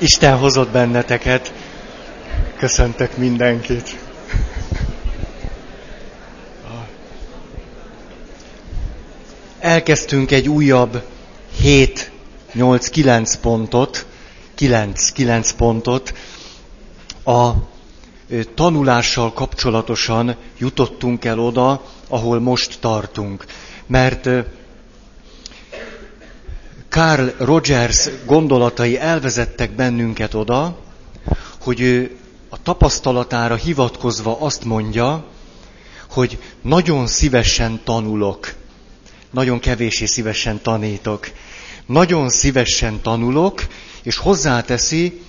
Isten hozott benneteket. Köszöntök mindenkit. Elkezdtünk egy újabb 7, 8, 9 pontot, 9, 9 pontot. A tanulással kapcsolatosan jutottunk el oda, ahol most tartunk. Mert Carl Rogers gondolatai elvezettek bennünket oda, hogy ő a tapasztalatára hivatkozva azt mondja, hogy nagyon szívesen tanulok, nagyon kevéssé szívesen tanítok. Nagyon szívesen tanulok, és hozzáteszi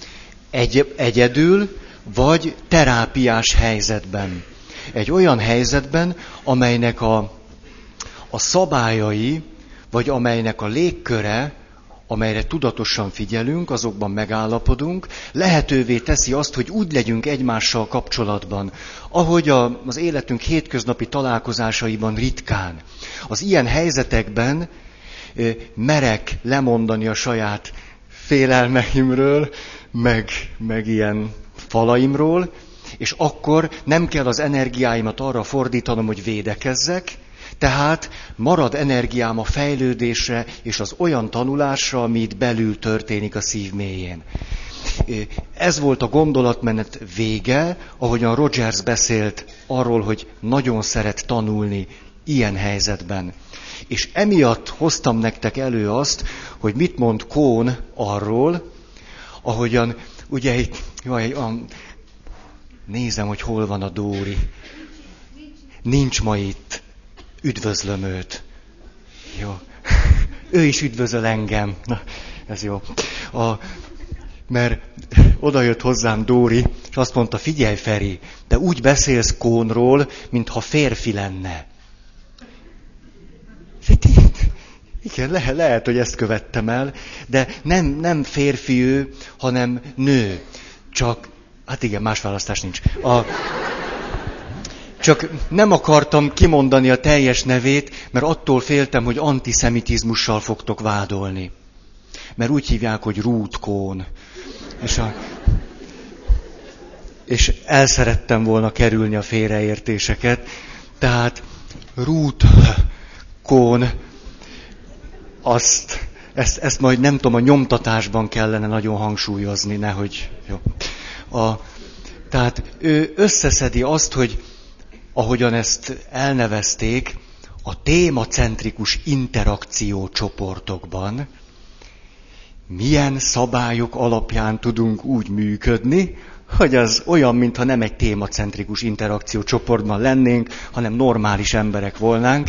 egy, egyedül, vagy terápiás helyzetben. Egy olyan helyzetben, amelynek a, a szabályai, vagy amelynek a légköre, amelyre tudatosan figyelünk, azokban megállapodunk, lehetővé teszi azt, hogy úgy legyünk egymással kapcsolatban, ahogy a, az életünk hétköznapi találkozásaiban ritkán. Az ilyen helyzetekben merek lemondani a saját félelmeimről, meg, meg ilyen falaimról, és akkor nem kell az energiáimat arra fordítanom, hogy védekezzek, tehát marad energiám a fejlődésre és az olyan tanulásra, ami itt belül történik a szív mélyén. Ez volt a gondolatmenet vége, ahogyan Rogers beszélt arról, hogy nagyon szeret tanulni ilyen helyzetben. És emiatt hoztam nektek elő azt, hogy mit mond Kón arról, ahogyan, ugye itt, jaj, a, nézem, hogy hol van a Dóri. Nincs ma itt. Üdvözlöm őt. Jó. Ő is üdvözöl engem. Na, ez jó. A, mert oda jött hozzám Dóri, és azt mondta, figyelj Feri, de úgy beszélsz Kónról, mintha férfi lenne. Igen, lehet, lehet, hogy ezt követtem el, de nem, nem férfi ő, hanem nő. Csak, hát igen, más választás nincs. A, csak nem akartam kimondani a teljes nevét, mert attól féltem, hogy antiszemitizmussal fogtok vádolni. Mert úgy hívják, hogy rútkón. És, a, és el szerettem volna kerülni a félreértéseket. Tehát rútkón azt, ezt, ezt majd nem tudom, a nyomtatásban kellene nagyon hangsúlyozni, nehogy... Jó. A, tehát ő összeszedi azt, hogy ahogyan ezt elnevezték, a témacentrikus interakció csoportokban milyen szabályok alapján tudunk úgy működni, hogy az olyan, mintha nem egy témacentrikus interakció csoportban lennénk, hanem normális emberek volnánk,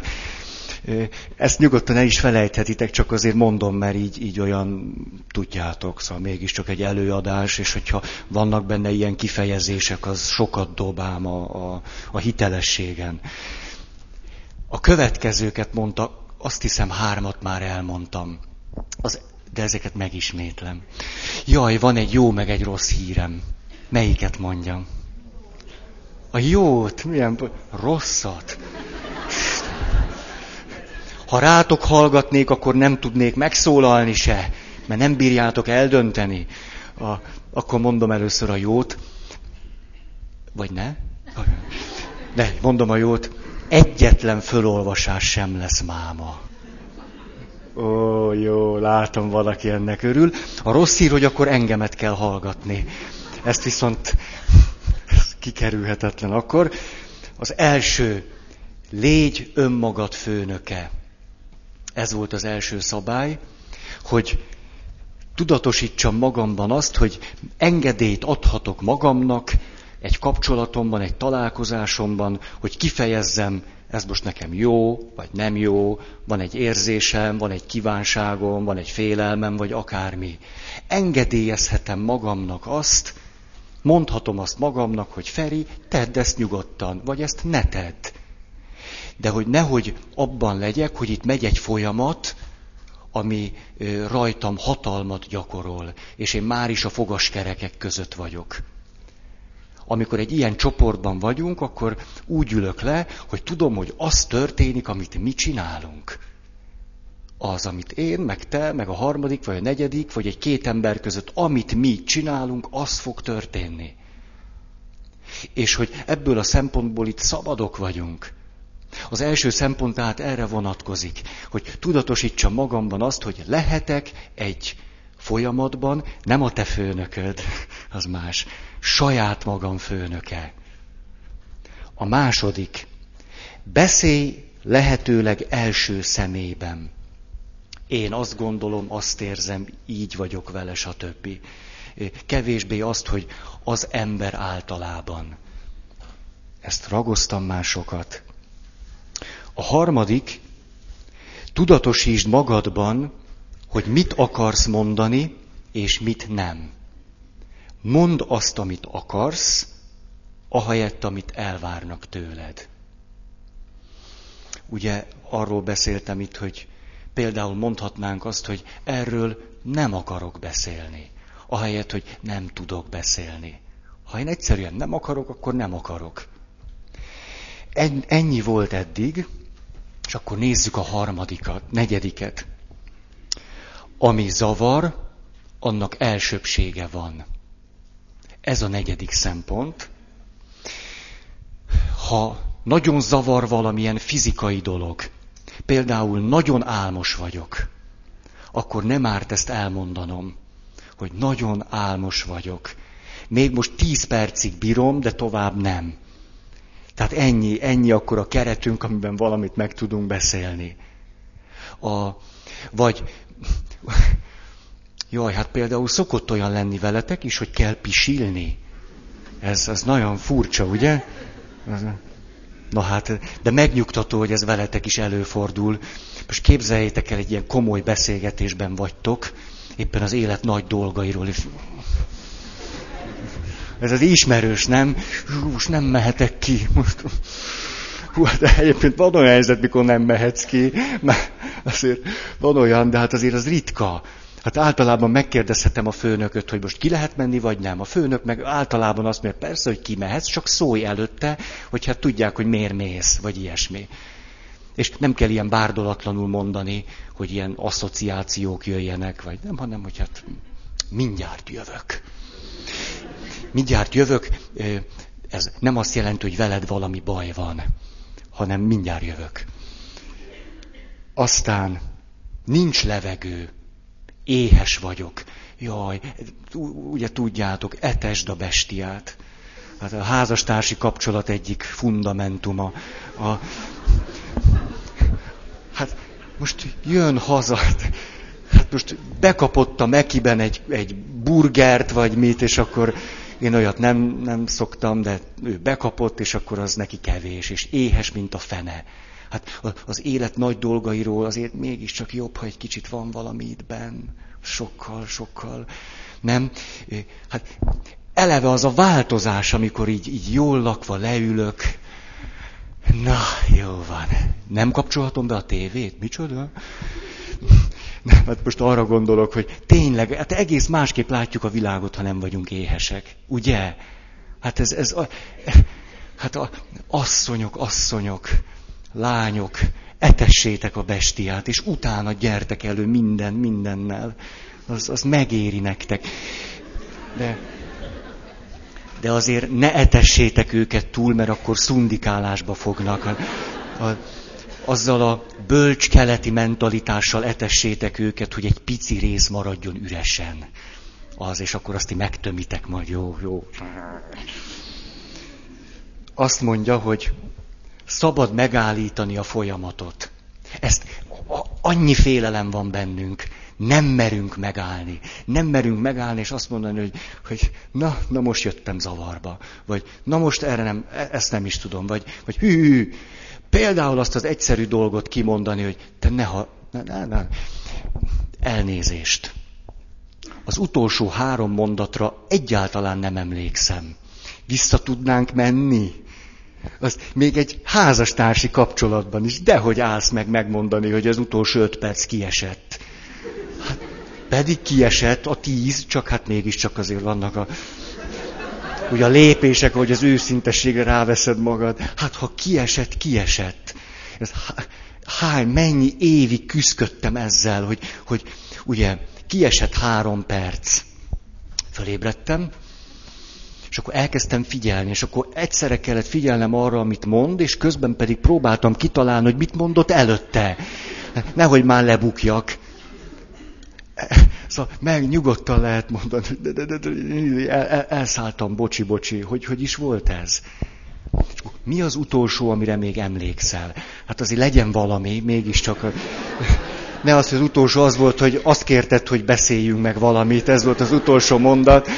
ezt nyugodtan el is felejthetitek, csak azért mondom, mert így, így olyan tudjátok, szóval mégiscsak egy előadás, és hogyha vannak benne ilyen kifejezések, az sokat dobám a, a, a hitelességen. A következőket mondta, azt hiszem hármat már elmondtam, az, de ezeket megismétlem. Jaj, van egy jó meg egy rossz hírem. Melyiket mondjam? A jót, milyen rosszat. Ha rátok hallgatnék, akkor nem tudnék megszólalni se, mert nem bírjátok eldönteni. A, akkor mondom először a jót. Vagy ne? De mondom a jót. Egyetlen fölolvasás sem lesz máma. Ó, jó, látom, valaki ennek örül. A rossz hír, hogy akkor engemet kell hallgatni. Ezt viszont kikerülhetetlen akkor. Az első, légy önmagad főnöke. Ez volt az első szabály, hogy tudatosítsam magamban azt, hogy engedélyt adhatok magamnak egy kapcsolatomban, egy találkozásomban, hogy kifejezzem, ez most nekem jó, vagy nem jó, van egy érzésem, van egy kívánságom, van egy félelmem, vagy akármi. Engedélyezhetem magamnak azt, mondhatom azt magamnak, hogy Feri, tedd ezt nyugodtan, vagy ezt ne tedd de hogy nehogy abban legyek, hogy itt megy egy folyamat, ami rajtam hatalmat gyakorol, és én már is a fogaskerekek között vagyok. Amikor egy ilyen csoportban vagyunk, akkor úgy ülök le, hogy tudom, hogy az történik, amit mi csinálunk. az, amit én, meg te, meg a harmadik, vagy a negyedik, vagy egy két ember között, amit mi csinálunk, az fog történni. És hogy ebből a szempontból itt szabadok vagyunk. Az első szempont tehát erre vonatkozik, hogy tudatosítsam magamban azt, hogy lehetek egy folyamatban, nem a te főnököd, az más, saját magam főnöke. A második, beszélj lehetőleg első szemében. Én azt gondolom, azt érzem, így vagyok vele, stb. Kevésbé azt, hogy az ember általában. Ezt ragoztam másokat. A harmadik, tudatosítsd magadban, hogy mit akarsz mondani, és mit nem. Mondd azt, amit akarsz, ahelyett, amit elvárnak tőled. Ugye arról beszéltem itt, hogy például mondhatnánk azt, hogy erről nem akarok beszélni, ahelyett, hogy nem tudok beszélni. Ha én egyszerűen nem akarok, akkor nem akarok. Ennyi volt eddig, és akkor nézzük a harmadikat, negyediket. Ami zavar, annak elsőbsége van. Ez a negyedik szempont. Ha nagyon zavar valamilyen fizikai dolog, például nagyon álmos vagyok, akkor nem árt ezt elmondanom, hogy nagyon álmos vagyok. Még most tíz percig bírom, de tovább nem. Tehát ennyi, ennyi akkor a keretünk, amiben valamit meg tudunk beszélni. A, vagy Jaj, hát például szokott olyan lenni veletek is, hogy kell pisilni. Ez, ez nagyon furcsa, ugye? Na hát, de megnyugtató, hogy ez veletek is előfordul. Most képzeljétek el, egy ilyen komoly beszélgetésben vagytok, éppen az élet nagy dolgairól is. Ez az ismerős, nem? Hú, most nem mehetek ki. Most... Hú, hát egyébként van olyan helyzet, mikor nem mehetsz ki, mert azért van olyan, de hát azért az ritka. Hát általában megkérdezhetem a főnököt, hogy most ki lehet menni, vagy nem. A főnök meg általában azt mondja, persze, hogy kimehetsz, csak szólj előtte, hogy hát tudják, hogy miért mész, vagy ilyesmi. És nem kell ilyen bárdolatlanul mondani, hogy ilyen asszociációk jöjjenek, vagy nem, hanem, hogy hát mindjárt jövök. Mindjárt jövök, ez nem azt jelenti, hogy veled valami baj van, hanem mindjárt jövök. Aztán nincs levegő, éhes vagyok. Jaj, ugye tudjátok, etesd a bestiát. Hát a házastársi kapcsolat egyik fundamentuma. A... Hát most jön haza, hát most bekapott a Mekiben egy, egy burgert, vagy mit, és akkor én olyat nem, nem szoktam, de ő bekapott, és akkor az neki kevés, és éhes, mint a fene. Hát az élet nagy dolgairól azért mégiscsak jobb, ha egy kicsit van valami itt benn. Sokkal, sokkal. Nem? Hát eleve az a változás, amikor így, így jól lakva leülök. Na, jó van. Nem kapcsolhatom be a tévét? Micsoda? Nem, hát most arra gondolok, hogy tényleg, hát egész másképp látjuk a világot, ha nem vagyunk éhesek. Ugye? Hát ez, ez a, hát a, asszonyok, asszonyok, lányok, etessétek a bestiát, és utána gyertek elő minden, mindennel. Az, az megéri nektek. De, de azért ne etessétek őket túl, mert akkor szundikálásba fognak. A, a, azzal a bölcs keleti mentalitással etessétek őket, hogy egy pici rész maradjon üresen. Az, és akkor azt ti megtömitek majd, jó, jó. Azt mondja, hogy szabad megállítani a folyamatot. Ezt annyi félelem van bennünk, nem merünk megállni. Nem merünk megállni, és azt mondani, hogy, hogy na, na most jöttem zavarba. Vagy na most erre nem, e, ezt nem is tudom. Vagy, vagy hű, hű, például azt az egyszerű dolgot kimondani, hogy te ne ha, ne, ne, ne. elnézést. Az utolsó három mondatra egyáltalán nem emlékszem. Vissza tudnánk menni? Az még egy házastársi kapcsolatban is, dehogy állsz meg megmondani, hogy az utolsó öt perc kiesett. Hát, pedig kiesett a tíz, csak hát mégiscsak azért vannak a, ugye a lépések, hogy az őszintességre ráveszed magad. Hát ha kiesett, kiesett. ez hány, mennyi évig küzdködtem ezzel, hogy, hogy ugye kiesett három perc. Fölébredtem, és akkor elkezdtem figyelni, és akkor egyszerre kellett figyelnem arra, amit mond, és közben pedig próbáltam kitalálni, hogy mit mondott előtte. Nehogy már lebukjak. Szóval meg nyugodtan lehet mondani, de, de, de, de, el, el, elszálltam, bocsi, bocsi, hogy hogy is volt ez? Mi az utolsó, amire még emlékszel? Hát azért legyen valami, mégiscsak. Ne az, hogy az utolsó az volt, hogy azt kérted, hogy beszéljünk meg valamit, ez volt az utolsó mondat.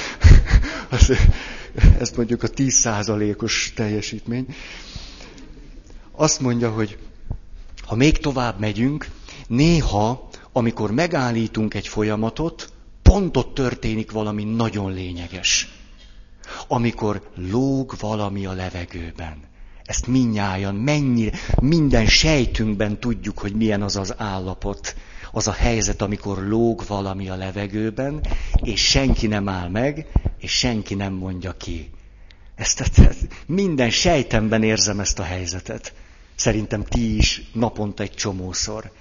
Ez mondjuk a 10%-os teljesítmény. Azt mondja, hogy ha még tovább megyünk, néha, amikor megállítunk egy folyamatot, pont ott történik valami nagyon lényeges amikor lóg valami a levegőben. Ezt minnyáján, mennyire, minden sejtünkben tudjuk, hogy milyen az az állapot, az a helyzet, amikor lóg valami a levegőben, és senki nem áll meg, és senki nem mondja ki. Ezt, ezt, minden sejtemben érzem ezt a helyzetet. Szerintem ti is naponta egy csomószor.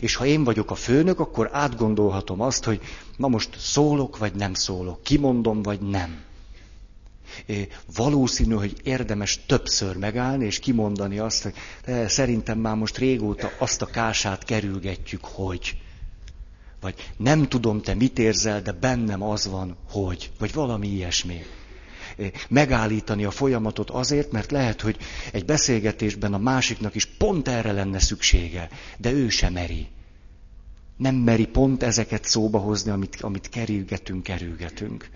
És ha én vagyok a főnök, akkor átgondolhatom azt, hogy na most szólok, vagy nem szólok, kimondom, vagy nem valószínű, hogy érdemes többször megállni és kimondani azt, hogy szerintem már most régóta azt a kását kerülgetjük, hogy. Vagy nem tudom, te mit érzel, de bennem az van, hogy. Vagy valami ilyesmi. Megállítani a folyamatot azért, mert lehet, hogy egy beszélgetésben a másiknak is pont erre lenne szüksége, de ő sem meri. Nem meri pont ezeket szóba hozni, amit, amit kerülgetünk, kerülgetünk.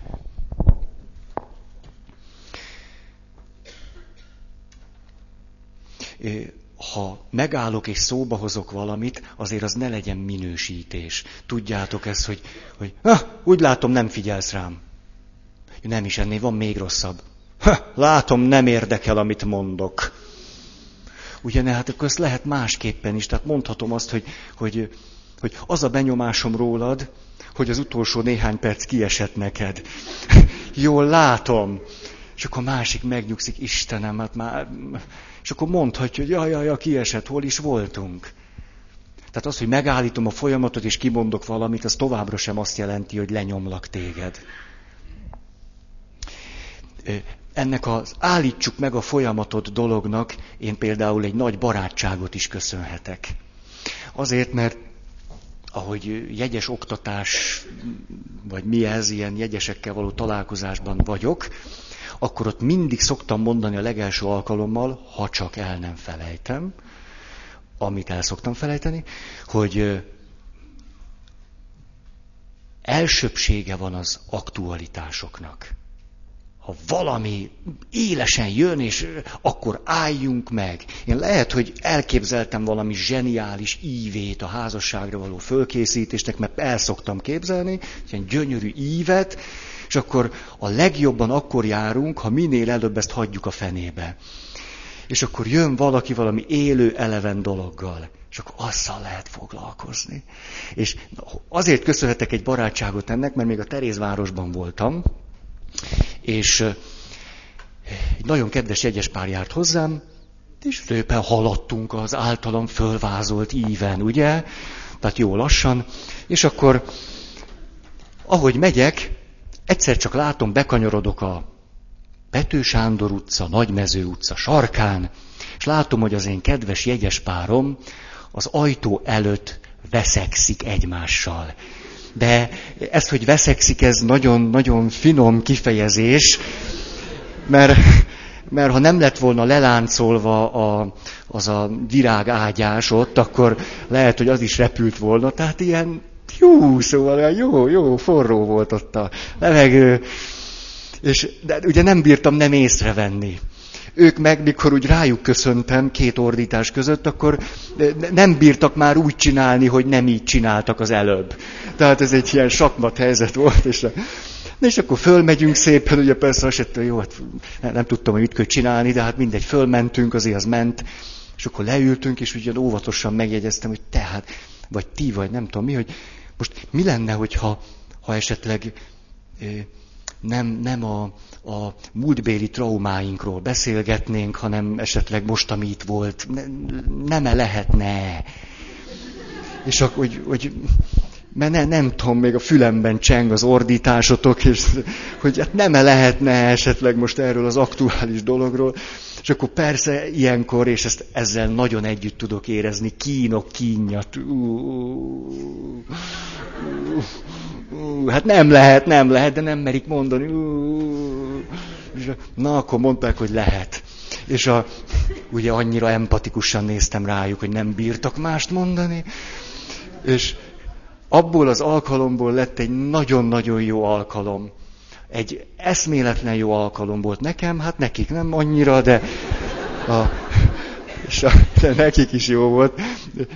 ha megállok és szóba hozok valamit, azért az ne legyen minősítés. Tudjátok ezt, hogy, hogy ha, úgy látom, nem figyelsz rám. Nem is ennél van még rosszabb. Ha, látom, nem érdekel, amit mondok. Ugye, hát akkor ezt lehet másképpen is. Tehát mondhatom azt, hogy, hogy, hogy az a benyomásom rólad, hogy az utolsó néhány perc kiesett neked. Jól látom. És akkor a másik megnyugszik, Istenem, hát már és akkor mondhatja, hogy jaj, jaj, jaj, kiesett, hol is voltunk. Tehát az, hogy megállítom a folyamatot és kimondok valamit, az továbbra sem azt jelenti, hogy lenyomlak téged. Ennek az állítsuk meg a folyamatot dolognak én például egy nagy barátságot is köszönhetek. Azért, mert ahogy jegyes oktatás, vagy mi ez, ilyen jegyesekkel való találkozásban vagyok, akkor ott mindig szoktam mondani a legelső alkalommal, ha csak el nem felejtem, amit el szoktam felejteni, hogy elsőbsége van az aktualitásoknak. Ha valami élesen jön, és akkor álljunk meg. Én lehet, hogy elképzeltem valami zseniális ívét a házasságra való fölkészítésnek, mert el szoktam képzelni, ilyen gyönyörű ívet, és akkor a legjobban akkor járunk, ha minél előbb ezt hagyjuk a fenébe. És akkor jön valaki valami élő, eleven dologgal. És akkor azzal lehet foglalkozni. És azért köszönhetek egy barátságot ennek, mert még a Terézvárosban voltam, és egy nagyon kedves jegyes pár járt hozzám, és szépen haladtunk az általam fölvázolt íven, ugye? Tehát jó lassan. És akkor, ahogy megyek, Egyszer csak látom, bekanyarodok a Pető Sándor utca, Nagymező utca sarkán, és látom, hogy az én kedves jegyes párom az ajtó előtt veszekszik egymással. De ez, hogy veszekszik, ez nagyon-nagyon finom kifejezés, mert, mert ha nem lett volna leláncolva a, az a virág ágyás ott, akkor lehet, hogy az is repült volna. Tehát ilyen Hú, szóval jó, jó, forró volt ott a levegő. És de ugye nem bírtam nem észrevenni. Ők meg, mikor úgy rájuk köszöntem két ordítás között, akkor nem bírtak már úgy csinálni, hogy nem így csináltak az előbb. Tehát ez egy ilyen sakmat helyzet volt, és, és akkor fölmegyünk szépen, ugye persze azt hogy jó, hát nem, tudtam, hogy mit kell csinálni, de hát mindegy, fölmentünk, azért az ment, és akkor leültünk, és ugye óvatosan megjegyeztem, hogy tehát, vagy ti, vagy nem tudom mi, hogy most mi lenne, hogyha ha esetleg nem, nem a, a múltbéli traumáinkról beszélgetnénk, hanem esetleg most, ami itt volt, ne, nem-e lehetne. És akkor, hogy, hogy mert ne, nem tudom, még a fülemben cseng az ordításotok, és hogy hát nem -e lehetne esetleg most erről az aktuális dologról. És akkor persze ilyenkor, és ezt ezzel nagyon együtt tudok érezni, kínok, kínjat. Hát nem lehet, nem lehet, de nem merik mondani. Na, akkor mondták, hogy lehet. És a, ugye annyira empatikusan néztem rájuk, hogy nem bírtak mást mondani. És abból az alkalomból lett egy nagyon-nagyon jó alkalom. Egy eszméletlen jó alkalom volt nekem, hát nekik nem annyira, de, a, de nekik is jó volt.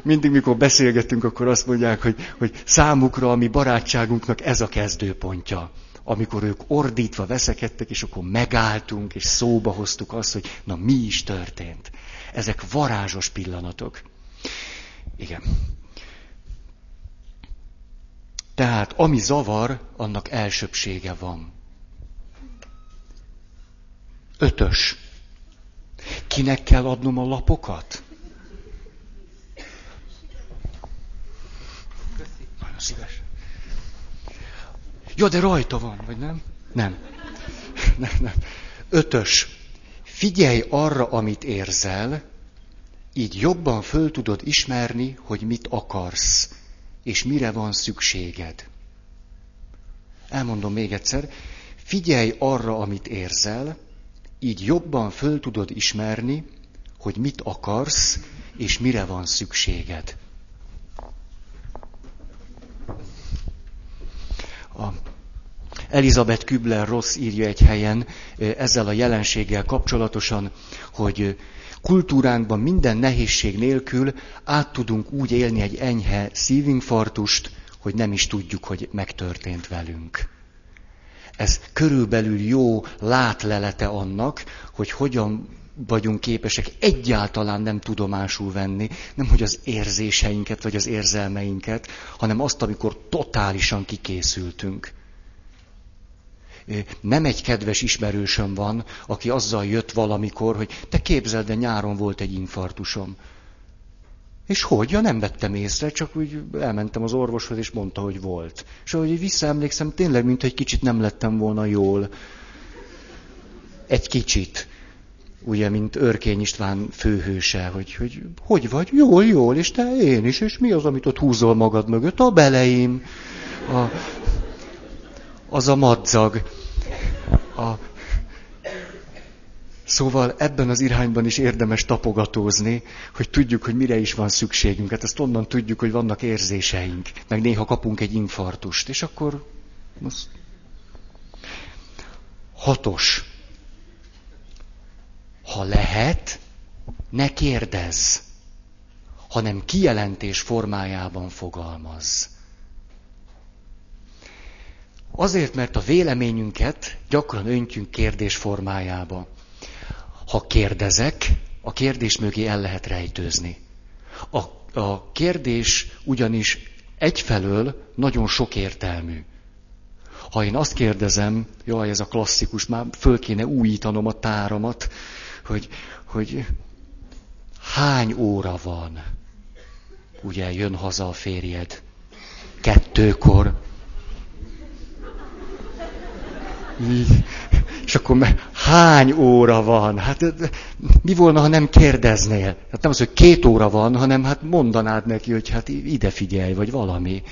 Mindig, mikor beszélgettünk, akkor azt mondják, hogy, hogy számukra a mi barátságunknak ez a kezdőpontja. Amikor ők ordítva veszekedtek, és akkor megálltunk, és szóba hoztuk azt, hogy na mi is történt. Ezek varázsos pillanatok. Igen. Tehát ami zavar, annak elsőbsége van. Ötös. Kinek kell adnom a lapokat? Ja, de rajta van, vagy nem? Nem. nem, nem. Ötös. Figyelj arra, amit érzel, így jobban föl tudod ismerni, hogy mit akarsz és mire van szükséged. Elmondom még egyszer, figyelj arra, amit érzel, így jobban föl tudod ismerni, hogy mit akarsz, és mire van szükséged. A Elizabeth Kübler-Ross írja egy helyen ezzel a jelenséggel kapcsolatosan, hogy kultúránkban minden nehézség nélkül át tudunk úgy élni egy enyhe szívinfarktust, hogy nem is tudjuk, hogy megtörtént velünk. Ez körülbelül jó látlelete annak, hogy hogyan vagyunk képesek egyáltalán nem tudomásul venni, nem hogy az érzéseinket vagy az érzelmeinket, hanem azt, amikor totálisan kikészültünk nem egy kedves ismerősöm van, aki azzal jött valamikor, hogy te képzeld, de nyáron volt egy infartusom. És hogy? Ja, nem vettem észre, csak úgy elmentem az orvoshoz, és mondta, hogy volt. És ahogy visszaemlékszem, tényleg, mint egy kicsit nem lettem volna jól. Egy kicsit. Ugye, mint Örkény István főhőse, hogy, hogy hogy vagy? Jól, jól, és te én is, és mi az, amit ott húzol magad mögött? A beleim. A, az a madzag. A... Szóval ebben az irányban is érdemes tapogatózni, hogy tudjuk, hogy mire is van szükségünk. Hát ezt onnan tudjuk, hogy vannak érzéseink, meg néha kapunk egy infartust, és akkor... Az... Hatos. Ha lehet, ne kérdezz, hanem kijelentés formájában fogalmaz. Azért, mert a véleményünket gyakran öntjünk kérdés formájába. Ha kérdezek, a kérdés mögé el lehet rejtőzni. A, a kérdés ugyanis egyfelől nagyon sok értelmű. Ha én azt kérdezem, jaj, ez a klasszikus, már föl kéne újítanom a táramat, hogy, hogy hány óra van? Ugye jön haza a férjed. Kettőkor. És akkor hány óra van? Hát mi volna, ha nem kérdeznél? Hát nem az, hogy két óra van, hanem hát mondanád neki, hogy hát ide figyelj, vagy valami.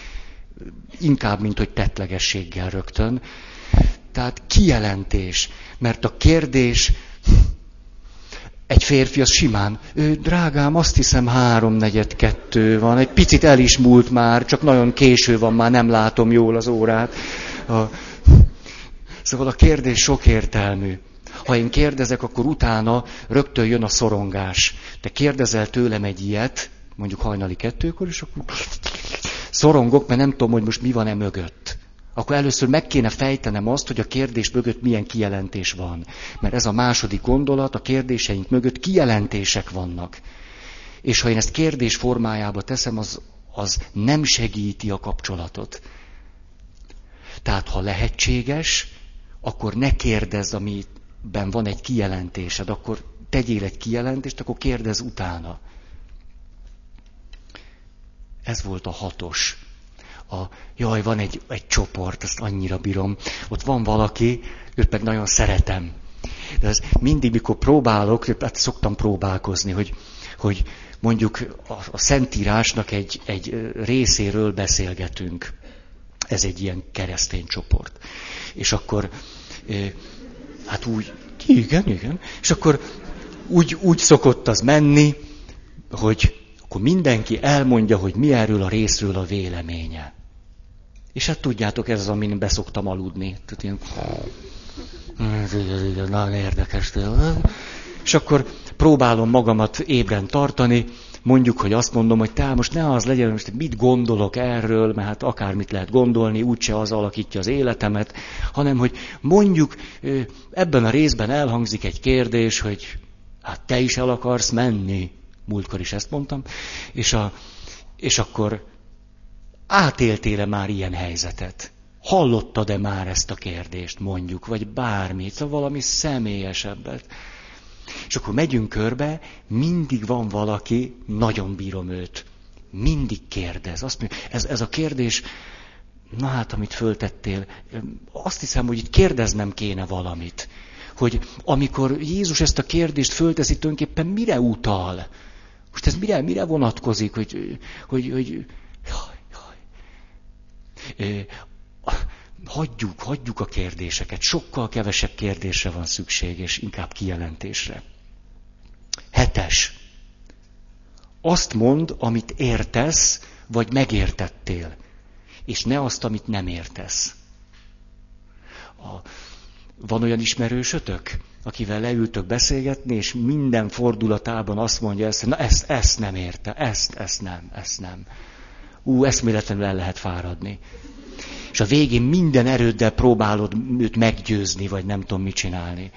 Inkább, mint hogy tetlegességgel rögtön. Tehát kijelentés. Mert a kérdés, egy férfi az simán, ő, drágám, azt hiszem háromnegyed kettő van, egy picit el is múlt már, csak nagyon késő van, már nem látom jól az órát. A, Szóval a kérdés sok értelmű. Ha én kérdezek, akkor utána rögtön jön a szorongás. Te kérdezel tőlem egy ilyet, mondjuk hajnali kettőkor, és akkor szorongok, mert nem tudom, hogy most mi van-e mögött. Akkor először meg kéne fejtenem azt, hogy a kérdés mögött milyen kijelentés van. Mert ez a második gondolat, a kérdéseink mögött kijelentések vannak. És ha én ezt kérdés formájába teszem, az, az nem segíti a kapcsolatot. Tehát ha lehetséges, akkor ne kérdezz, amiben van egy kijelentésed, akkor tegyél egy kijelentést, akkor kérdezz utána. Ez volt a hatos. A, jaj, van egy, egy csoport, azt annyira bírom. Ott van valaki, őt meg nagyon szeretem. De ez mindig, mikor próbálok, hát szoktam próbálkozni, hogy, hogy mondjuk a, a Szentírásnak egy, egy részéről beszélgetünk. Ez egy ilyen keresztény csoport. És akkor, hát úgy, igen, igen, és akkor úgy, úgy szokott az menni, hogy akkor mindenki elmondja, hogy mi erről a részről a véleménye. És hát tudjátok, ez az, amin beszoktam aludni. Tehát ilyen... Ez igen, igen, nagyon érdekes. És akkor próbálom magamat ébren tartani, mondjuk, hogy azt mondom, hogy te most ne az legyen, most mit gondolok erről, mert hát akármit lehet gondolni, úgyse az alakítja az életemet, hanem hogy mondjuk ebben a részben elhangzik egy kérdés, hogy hát te is el akarsz menni. Múltkor is ezt mondtam. És, a, és akkor átéltél-e már ilyen helyzetet? Hallottad-e már ezt a kérdést, mondjuk, vagy bármit, szóval valami személyesebbet? És akkor megyünk körbe, mindig van valaki, nagyon bírom őt. Mindig kérdez. Azt mondja, ez, ez a kérdés, na hát, amit föltettél, azt hiszem, hogy itt kérdeznem kéne valamit. Hogy amikor Jézus ezt a kérdést fölteszi, tulajdonképpen mire utal? Most ez mire, mire vonatkozik, hogy, hogy, hogy jaj, jaj. Hagyjuk, hagyjuk a kérdéseket. Sokkal kevesebb kérdésre van szükség, és inkább kijelentésre. Hetes. Azt mond, amit értesz, vagy megértettél, és ne azt, amit nem értesz. A, van olyan ismerősötök, akivel leültök beszélgetni, és minden fordulatában azt mondja ezt, na ezt, ezt nem érte, ezt, ezt nem, ezt nem. Ú, eszméletlenül el lehet fáradni. És a végén minden erőddel próbálod őt meggyőzni, vagy nem tudom mit csinálni.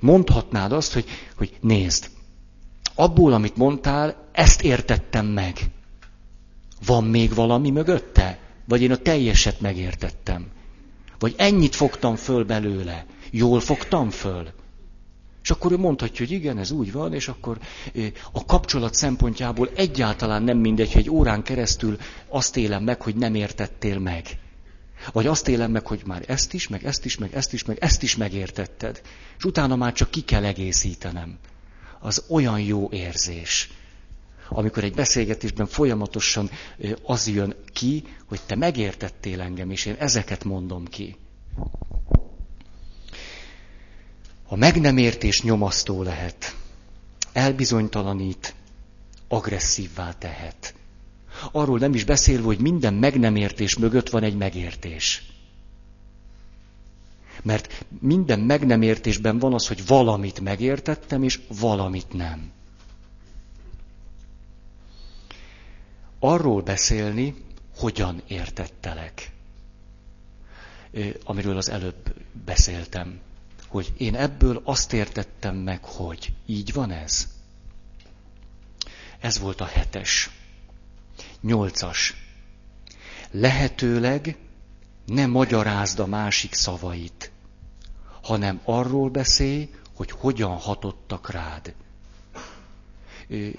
Mondhatnád azt, hogy, hogy nézd, abból, amit mondtál, ezt értettem meg. Van még valami mögötte? Vagy én a teljeset megértettem? Vagy ennyit fogtam föl belőle? Jól fogtam föl? És akkor ő mondhatja, hogy igen, ez úgy van, és akkor a kapcsolat szempontjából egyáltalán nem mindegy, hogy egy órán keresztül azt élem meg, hogy nem értettél meg. Vagy azt élem meg, hogy már ezt is, meg ezt is, meg ezt is, meg ezt is megértetted. És utána már csak ki kell egészítenem. Az olyan jó érzés. Amikor egy beszélgetésben folyamatosan az jön ki, hogy te megértettél engem, és én ezeket mondom ki. A meg nem értés nyomasztó lehet. Elbizonytalanít, agresszívvá tehet. Arról nem is beszélve, hogy minden meg nem értés mögött van egy megértés. Mert minden meg nem értésben van az, hogy valamit megértettem, és valamit nem. Arról beszélni, hogyan értettelek. Amiről az előbb beszéltem. Hogy én ebből azt értettem meg, hogy így van ez. Ez volt a hetes. Nyolcas. Lehetőleg ne magyarázd a másik szavait, hanem arról beszélj, hogy hogyan hatottak rád.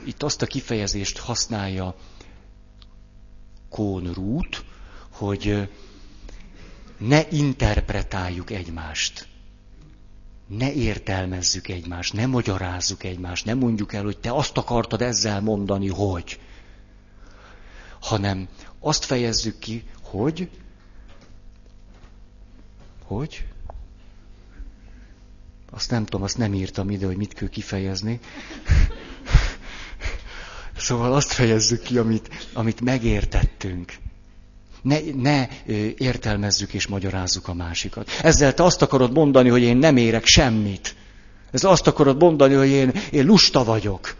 Itt azt a kifejezést használja Kón Rút, hogy ne interpretáljuk egymást. Ne értelmezzük egymást, ne magyarázzuk egymást, ne mondjuk el, hogy te azt akartad ezzel mondani, hogy hanem azt fejezzük ki, hogy, hogy, azt nem tudom, azt nem írtam ide, hogy mit kell kifejezni. szóval azt fejezzük ki, amit, amit megértettünk. Ne, ne értelmezzük és magyarázzuk a másikat. Ezzel te azt akarod mondani, hogy én nem érek semmit. Ez azt akarod mondani, hogy én, én lusta vagyok.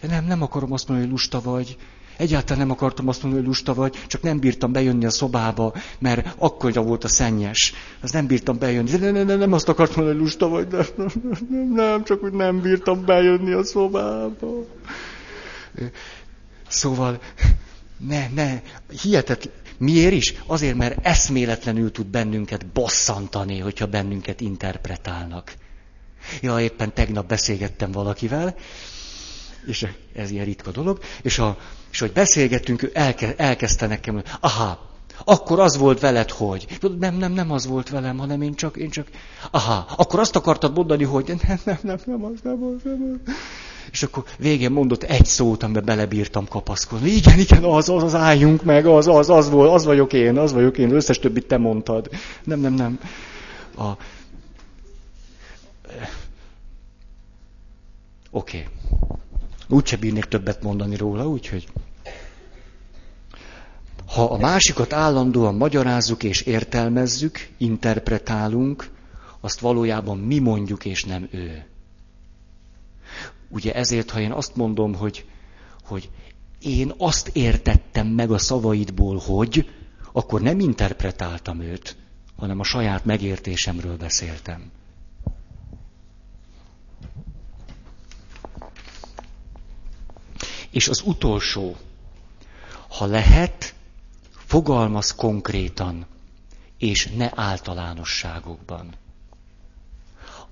De nem, nem akarom azt mondani, hogy lusta vagy. Egyáltalán nem akartam azt mondani, hogy lusta vagy, csak nem bírtam bejönni a szobába, mert akkor volt a szennyes. Az nem bírtam bejönni. De nem, nem, nem azt akartam mondani, hogy lusta vagy, de nem, nem, nem, csak hogy nem bírtam bejönni a szobába. Szóval, ne, ne, hihetetlen, Miért is? Azért, mert eszméletlenül tud bennünket bosszantani, hogyha bennünket interpretálnak. Ja, éppen tegnap beszélgettem valakivel, és ez ilyen ritka dolog, és, a, és hogy beszélgettünk, ő elke, elkezdte nekem, hogy aha, akkor az volt veled, hogy. Nem, nem, nem az volt velem, hanem én csak, én csak, aha, akkor azt akartad mondani, hogy nem, nem, nem, nem az, nem az, nem az. És akkor végén mondott egy szót, amiben belebírtam kapaszkodni. Igen, igen, az, az, az, álljunk meg, az, az, az, volt, az vagyok én, az vagyok én, összes többit te mondtad. Nem, nem, nem. A... Oké. Okay. Úgyse bírnék többet mondani róla, úgyhogy... Ha a másikat állandóan magyarázzuk és értelmezzük, interpretálunk, azt valójában mi mondjuk és nem ő. Ugye ezért, ha én azt mondom, hogy, hogy én azt értettem meg a szavaidból, hogy, akkor nem interpretáltam őt, hanem a saját megértésemről beszéltem. És az utolsó, ha lehet, fogalmaz konkrétan, és ne általánosságokban.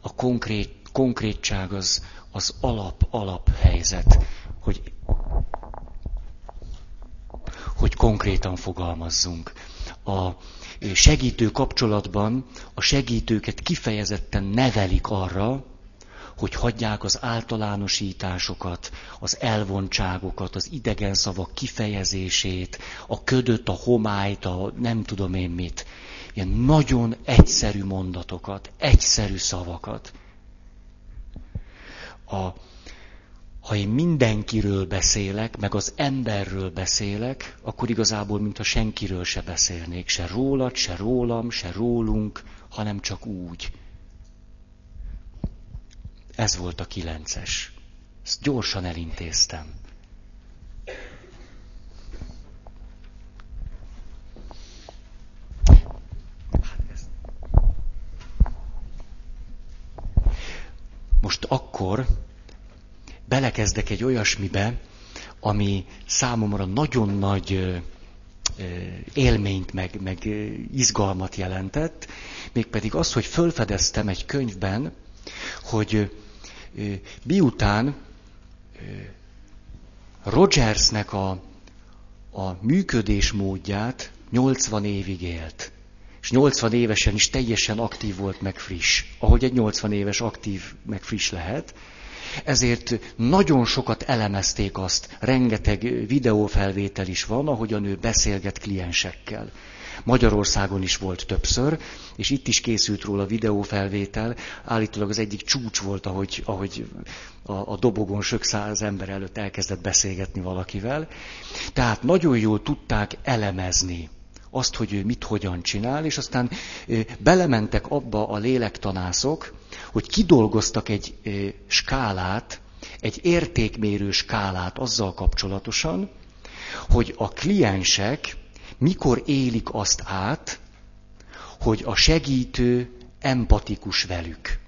A konkrét, konkrétság az, az alap-alap helyzet, hogy, hogy konkrétan fogalmazzunk. A segítő kapcsolatban a segítőket kifejezetten nevelik arra, hogy hagyják az általánosításokat, az elvontságokat, az idegen szavak kifejezését, a ködöt, a homályt, a nem tudom én mit. Ilyen nagyon egyszerű mondatokat, egyszerű szavakat. A, ha én mindenkiről beszélek, meg az emberről beszélek, akkor igazából, mintha senkiről se beszélnék, se rólad, se rólam, se rólunk, hanem csak úgy. Ez volt a kilences. Ezt gyorsan elintéztem. Most akkor belekezdek egy olyasmibe, ami számomra nagyon nagy élményt, meg, meg izgalmat jelentett, mégpedig az, hogy fölfedeztem egy könyvben, hogy miután Rogersnek a, a működés módját 80 évig élt, és 80 évesen is teljesen aktív volt, meg friss, ahogy egy 80 éves aktív, meg friss lehet, ezért nagyon sokat elemezték azt, rengeteg videófelvétel is van, ahogyan ő beszélget kliensekkel. Magyarországon is volt többször, és itt is készült róla videófelvétel. Állítólag az egyik csúcs volt, ahogy, ahogy a, a dobogon sok száz ember előtt elkezdett beszélgetni valakivel. Tehát nagyon jól tudták elemezni azt, hogy ő mit hogyan csinál, és aztán belementek abba a lélektanászok, hogy kidolgoztak egy skálát, egy értékmérő skálát azzal kapcsolatosan, hogy a kliensek mikor élik azt át, hogy a segítő empatikus velük,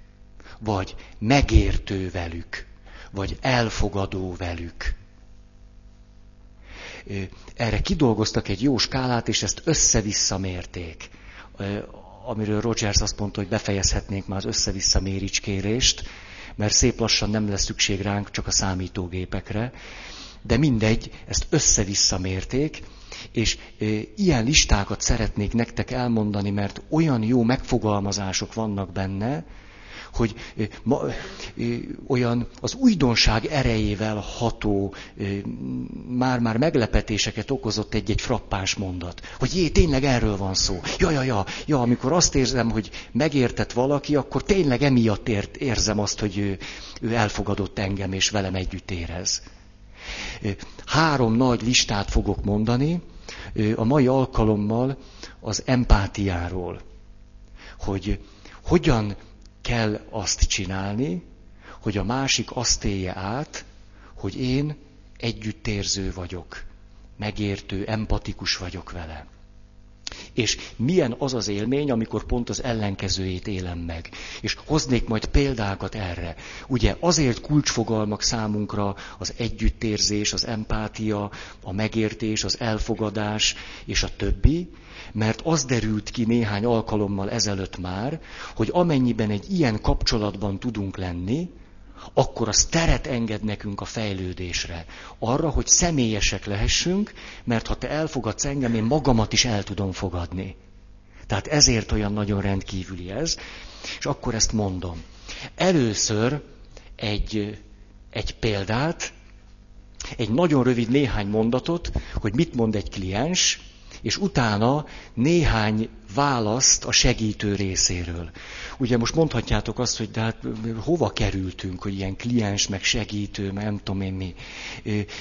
vagy megértő velük, vagy elfogadó velük. Erre kidolgoztak egy jó skálát, és ezt össze-vissza mérték. Amiről Rogers azt mondta, hogy befejezhetnénk már az össze-vissza méricskérést, mert szép lassan nem lesz szükség ránk csak a számítógépekre. De mindegy, ezt össze-vissza mérték, és e, ilyen listákat szeretnék nektek elmondani, mert olyan jó megfogalmazások vannak benne, hogy e, ma, e, olyan az újdonság erejével ható, már-már meglepetéseket okozott egy-egy frappáns mondat. Hogy jé, tényleg erről van szó. Ja, ja, ja, ja, amikor azt érzem, hogy megértett valaki, akkor tényleg emiatt ért, érzem azt, hogy ő, ő elfogadott engem, és velem együtt érez. Három nagy listát fogok mondani, a mai alkalommal az empátiáról, hogy hogyan kell azt csinálni, hogy a másik azt élje át, hogy én együttérző vagyok, megértő, empatikus vagyok vele. És milyen az az élmény, amikor pont az ellenkezőjét élem meg. És hoznék majd példákat erre. Ugye azért kulcsfogalmak számunkra az együttérzés, az empátia, a megértés, az elfogadás és a többi, mert az derült ki néhány alkalommal ezelőtt már, hogy amennyiben egy ilyen kapcsolatban tudunk lenni, akkor az teret enged nekünk a fejlődésre. Arra, hogy személyesek lehessünk, mert ha te elfogadsz engem, én magamat is el tudom fogadni. Tehát ezért olyan nagyon rendkívüli ez, és akkor ezt mondom. Először egy, egy példát, egy nagyon rövid néhány mondatot, hogy mit mond egy kliens, és utána néhány választ a segítő részéről. Ugye most mondhatjátok azt, hogy de hát hova kerültünk, hogy ilyen kliens, meg segítő, meg nem tudom én mi.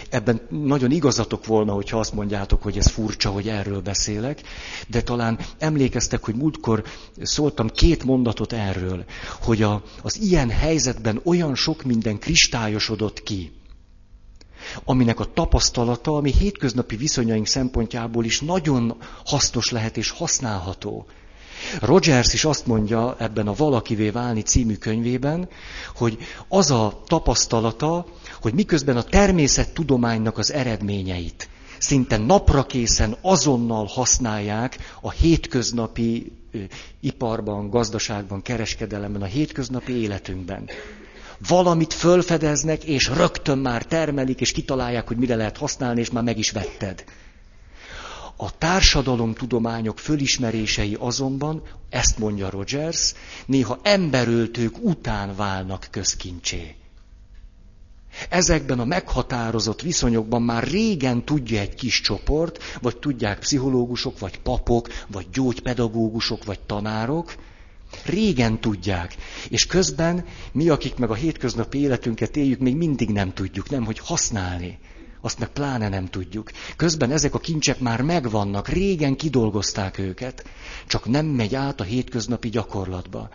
Ebben nagyon igazatok volna, hogyha azt mondjátok, hogy ez furcsa, hogy erről beszélek, de talán emlékeztek, hogy múltkor szóltam két mondatot erről, hogy a, az ilyen helyzetben olyan sok minden kristályosodott ki, aminek a tapasztalata, ami hétköznapi viszonyaink szempontjából is nagyon hasznos lehet és használható. Rogers is azt mondja ebben a Valakivé válni című könyvében, hogy az a tapasztalata, hogy miközben a természettudománynak az eredményeit szinte napra készen azonnal használják a hétköznapi iparban, gazdaságban, kereskedelemben, a hétköznapi életünkben valamit fölfedeznek, és rögtön már termelik, és kitalálják, hogy mire lehet használni, és már meg is vetted. A társadalomtudományok fölismerései azonban, ezt mondja Rogers, néha emberöltők után válnak közkincsé. Ezekben a meghatározott viszonyokban már régen tudja egy kis csoport, vagy tudják pszichológusok, vagy papok, vagy gyógypedagógusok, vagy tanárok, Régen tudják. És közben mi, akik meg a hétköznapi életünket éljük, még mindig nem tudjuk, nem, hogy használni. Azt meg pláne nem tudjuk. Közben ezek a kincsek már megvannak, régen kidolgozták őket, csak nem megy át a hétköznapi gyakorlatba.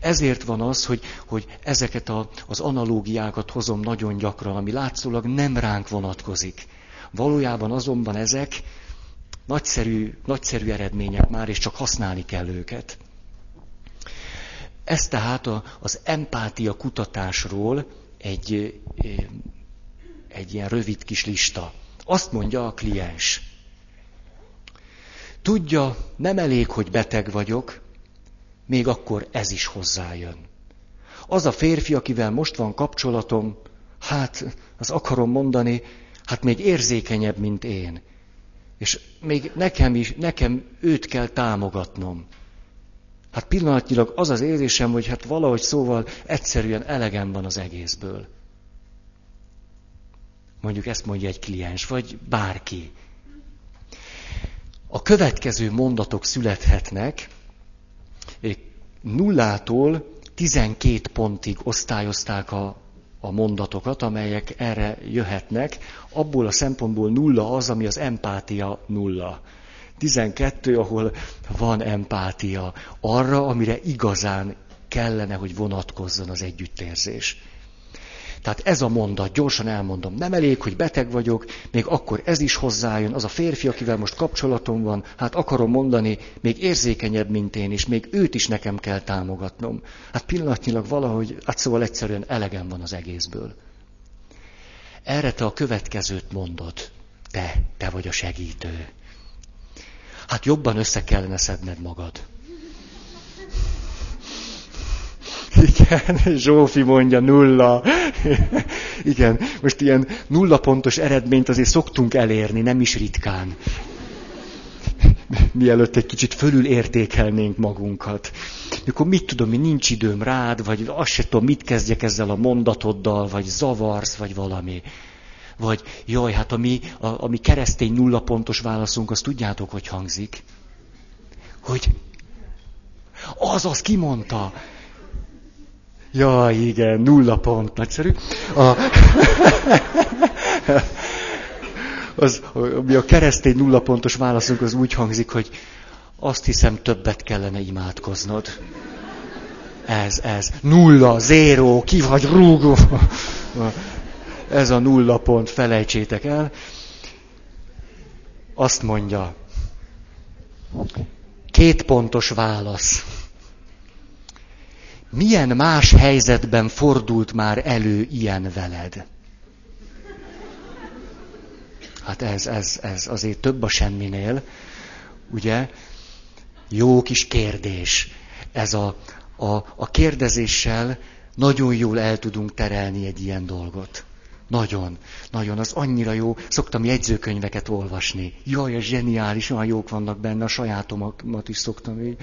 Ezért van az, hogy, hogy ezeket a, az analógiákat hozom nagyon gyakran, ami látszólag nem ránk vonatkozik. Valójában azonban ezek nagyszerű, nagyszerű eredmények már, és csak használni kell őket. Ez tehát a, az empátia kutatásról egy, egy ilyen rövid kis lista. Azt mondja a kliens. Tudja, nem elég, hogy beteg vagyok, még akkor ez is hozzájön. Az a férfi, akivel most van kapcsolatom, hát, az akarom mondani, hát még érzékenyebb, mint én. És még nekem is, nekem őt kell támogatnom. Hát pillanatnyilag az az érzésem, hogy hát valahogy szóval egyszerűen elegem van az egészből. Mondjuk ezt mondja egy kliens, vagy bárki. A következő mondatok születhetnek, nullától 12 pontig osztályozták a, a mondatokat, amelyek erre jöhetnek. Abból a szempontból nulla az, ami az empátia nulla. 12, ahol van empátia arra, amire igazán kellene, hogy vonatkozzon az együttérzés. Tehát ez a mondat, gyorsan elmondom, nem elég, hogy beteg vagyok, még akkor ez is hozzájön, az a férfi, akivel most kapcsolatom van, hát akarom mondani, még érzékenyebb, mint én, és még őt is nekem kell támogatnom. Hát pillanatnyilag valahogy, hát szóval egyszerűen elegem van az egészből. Erre te a következőt mondod. Te, te vagy a segítő. Hát jobban össze kellene szedned magad. Igen, Zsófi mondja nulla. Igen, most ilyen nulla pontos eredményt azért szoktunk elérni, nem is ritkán. Mielőtt egy kicsit fölül értékelnénk magunkat. Mikor mit tudom, mi nincs időm rád, vagy azt se tudom, mit kezdjek ezzel a mondatoddal, vagy zavarsz, vagy valami. Vagy jaj, hát a mi, a, a mi keresztény nulla pontos válaszunk, azt tudjátok, hogy hangzik? Hogy az, az kimondta. Jaj, igen, nulla pont, nagyszerű. A, az, mi a keresztény nulla pontos válaszunk az úgy hangzik, hogy azt hiszem többet kellene imádkoznod. Ez, ez. Nulla, zéró, ki vagy rúgó ez a nulla pont, felejtsétek el. Azt mondja, Két pontos válasz. Milyen más helyzetben fordult már elő ilyen veled? Hát ez, ez, ez azért több a semminél, ugye? Jó kis kérdés. Ez a, a, a kérdezéssel nagyon jól el tudunk terelni egy ilyen dolgot. Nagyon, nagyon, az annyira jó. Szoktam jegyzőkönyveket olvasni. Jaj, ez zseniális, olyan jók vannak benne, a sajátomat is szoktam így.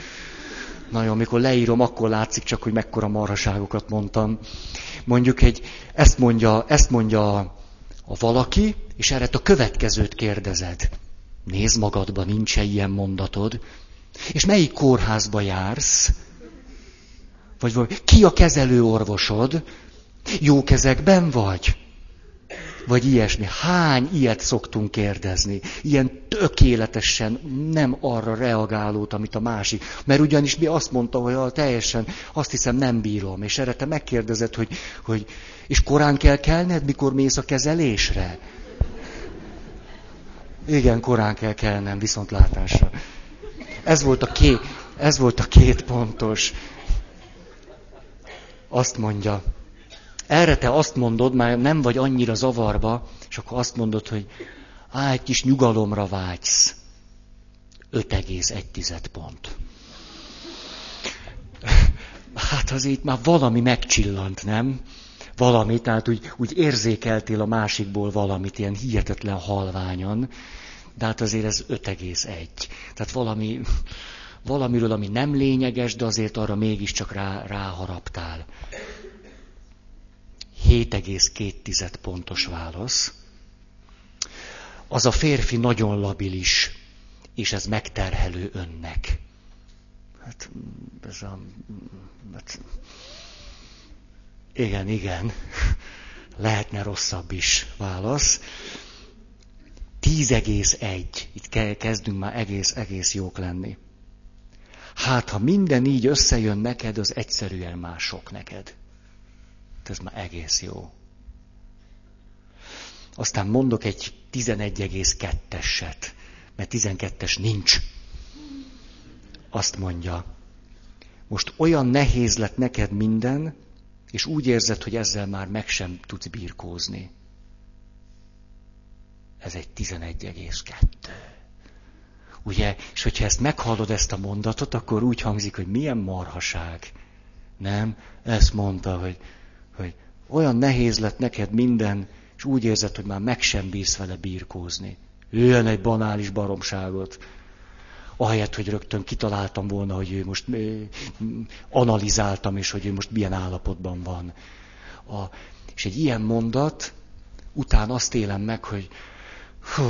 Nagyon, amikor leírom, akkor látszik csak, hogy mekkora marhaságokat mondtam. Mondjuk egy, ezt mondja, ezt mondja a valaki, és erre a következőt kérdezed. Nézd magadba, nincs -e ilyen mondatod. És melyik kórházba jársz? Vagy, vagy ki a kezelő orvosod? Jó kezekben vagy? Vagy ilyesmi. Hány ilyet szoktunk kérdezni? Ilyen tökéletesen nem arra reagálót, amit a másik. Mert ugyanis mi azt mondta, hogy a teljesen, azt hiszem nem bírom. És erre te megkérdezed, hogy, hogy és korán kell kelned, mikor mész a kezelésre? Igen, korán kell kelnem, viszontlátásra. Ez volt a két, ez volt a két pontos. Azt mondja, erre te azt mondod, már nem vagy annyira zavarba, és akkor azt mondod, hogy á, egy kis nyugalomra vágysz. 5,1 pont. Hát azért már valami megcsillant, nem? Valami, tehát úgy, úgy érzékeltél a másikból valamit, ilyen hihetetlen halványan, de hát azért ez 5,1. Tehát valami, valamiről, ami nem lényeges, de azért arra mégiscsak rá, ráharaptál. 7,2 pontos válasz. Az a férfi nagyon labilis, és ez megterhelő önnek. Hát, ez a, hát, igen, igen, lehetne rosszabb is válasz. 10,1. Itt kezdünk már egész, egész jók lenni. Hát, ha minden így összejön neked, az egyszerűen mások neked. Ez már egész jó. Aztán mondok egy 11,2-eset, mert 12-es nincs. Azt mondja, most olyan nehéz lett neked minden, és úgy érzed, hogy ezzel már meg sem tudsz birkózni. Ez egy 11,2. Ugye, és hogyha ezt meghallod, ezt a mondatot, akkor úgy hangzik, hogy milyen marhaság. Nem? Ezt mondta, hogy hogy olyan nehéz lett neked minden, és úgy érzed, hogy már meg sem bírsz vele birkózni. Ilyen egy banális baromságot. Ahelyett, hogy rögtön kitaláltam volna, hogy ő most analizáltam, és hogy ő most milyen állapotban van. A, és egy ilyen mondat, után azt élem meg, hogy hú,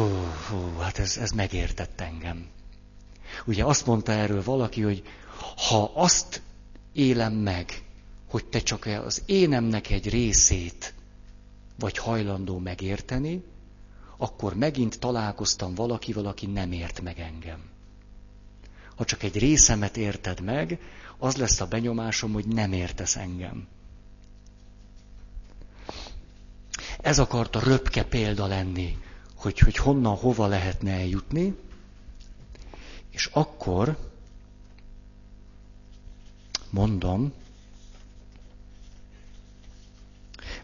hú hát ez, ez megértett engem. Ugye azt mondta erről valaki, hogy ha azt élem meg, hogy te csak az énemnek egy részét vagy hajlandó megérteni, akkor megint találkoztam valakivel, aki nem ért meg engem. Ha csak egy részemet érted meg, az lesz a benyomásom, hogy nem értesz engem. Ez akarta röpke példa lenni, hogy, hogy honnan, hova lehetne eljutni, és akkor mondom,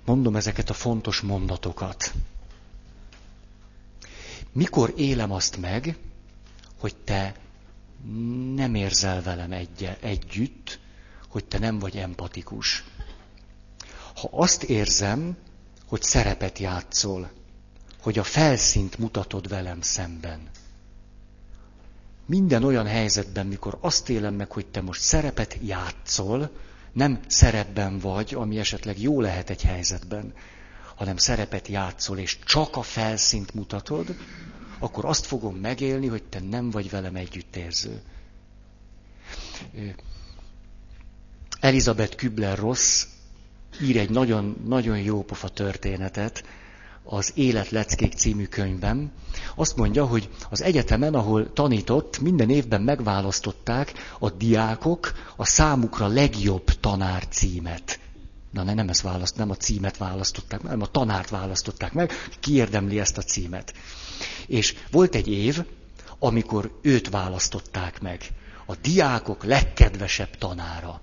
mondom ezeket a fontos mondatokat. Mikor élem azt meg, hogy te nem érzel velem egy, együtt, hogy te nem vagy empatikus. Ha azt érzem, hogy szerepet játszol, hogy a felszínt mutatod velem szemben. Minden olyan helyzetben, mikor azt élem meg, hogy te most szerepet játszol, nem szerepben vagy, ami esetleg jó lehet egy helyzetben, hanem szerepet játszol, és csak a felszínt mutatod, akkor azt fogom megélni, hogy te nem vagy velem együttérző. Elizabeth Kübler-Ross ír egy nagyon, nagyon jó pofa történetet, az Élet leckék című könyvben. Azt mondja, hogy az egyetemen, ahol tanított, minden évben megválasztották a diákok a számukra legjobb tanár címet. Na ne, nem ezt választ, nem a címet választották, hanem a tanárt választották meg, ki érdemli ezt a címet. És volt egy év, amikor őt választották meg. A diákok legkedvesebb tanára.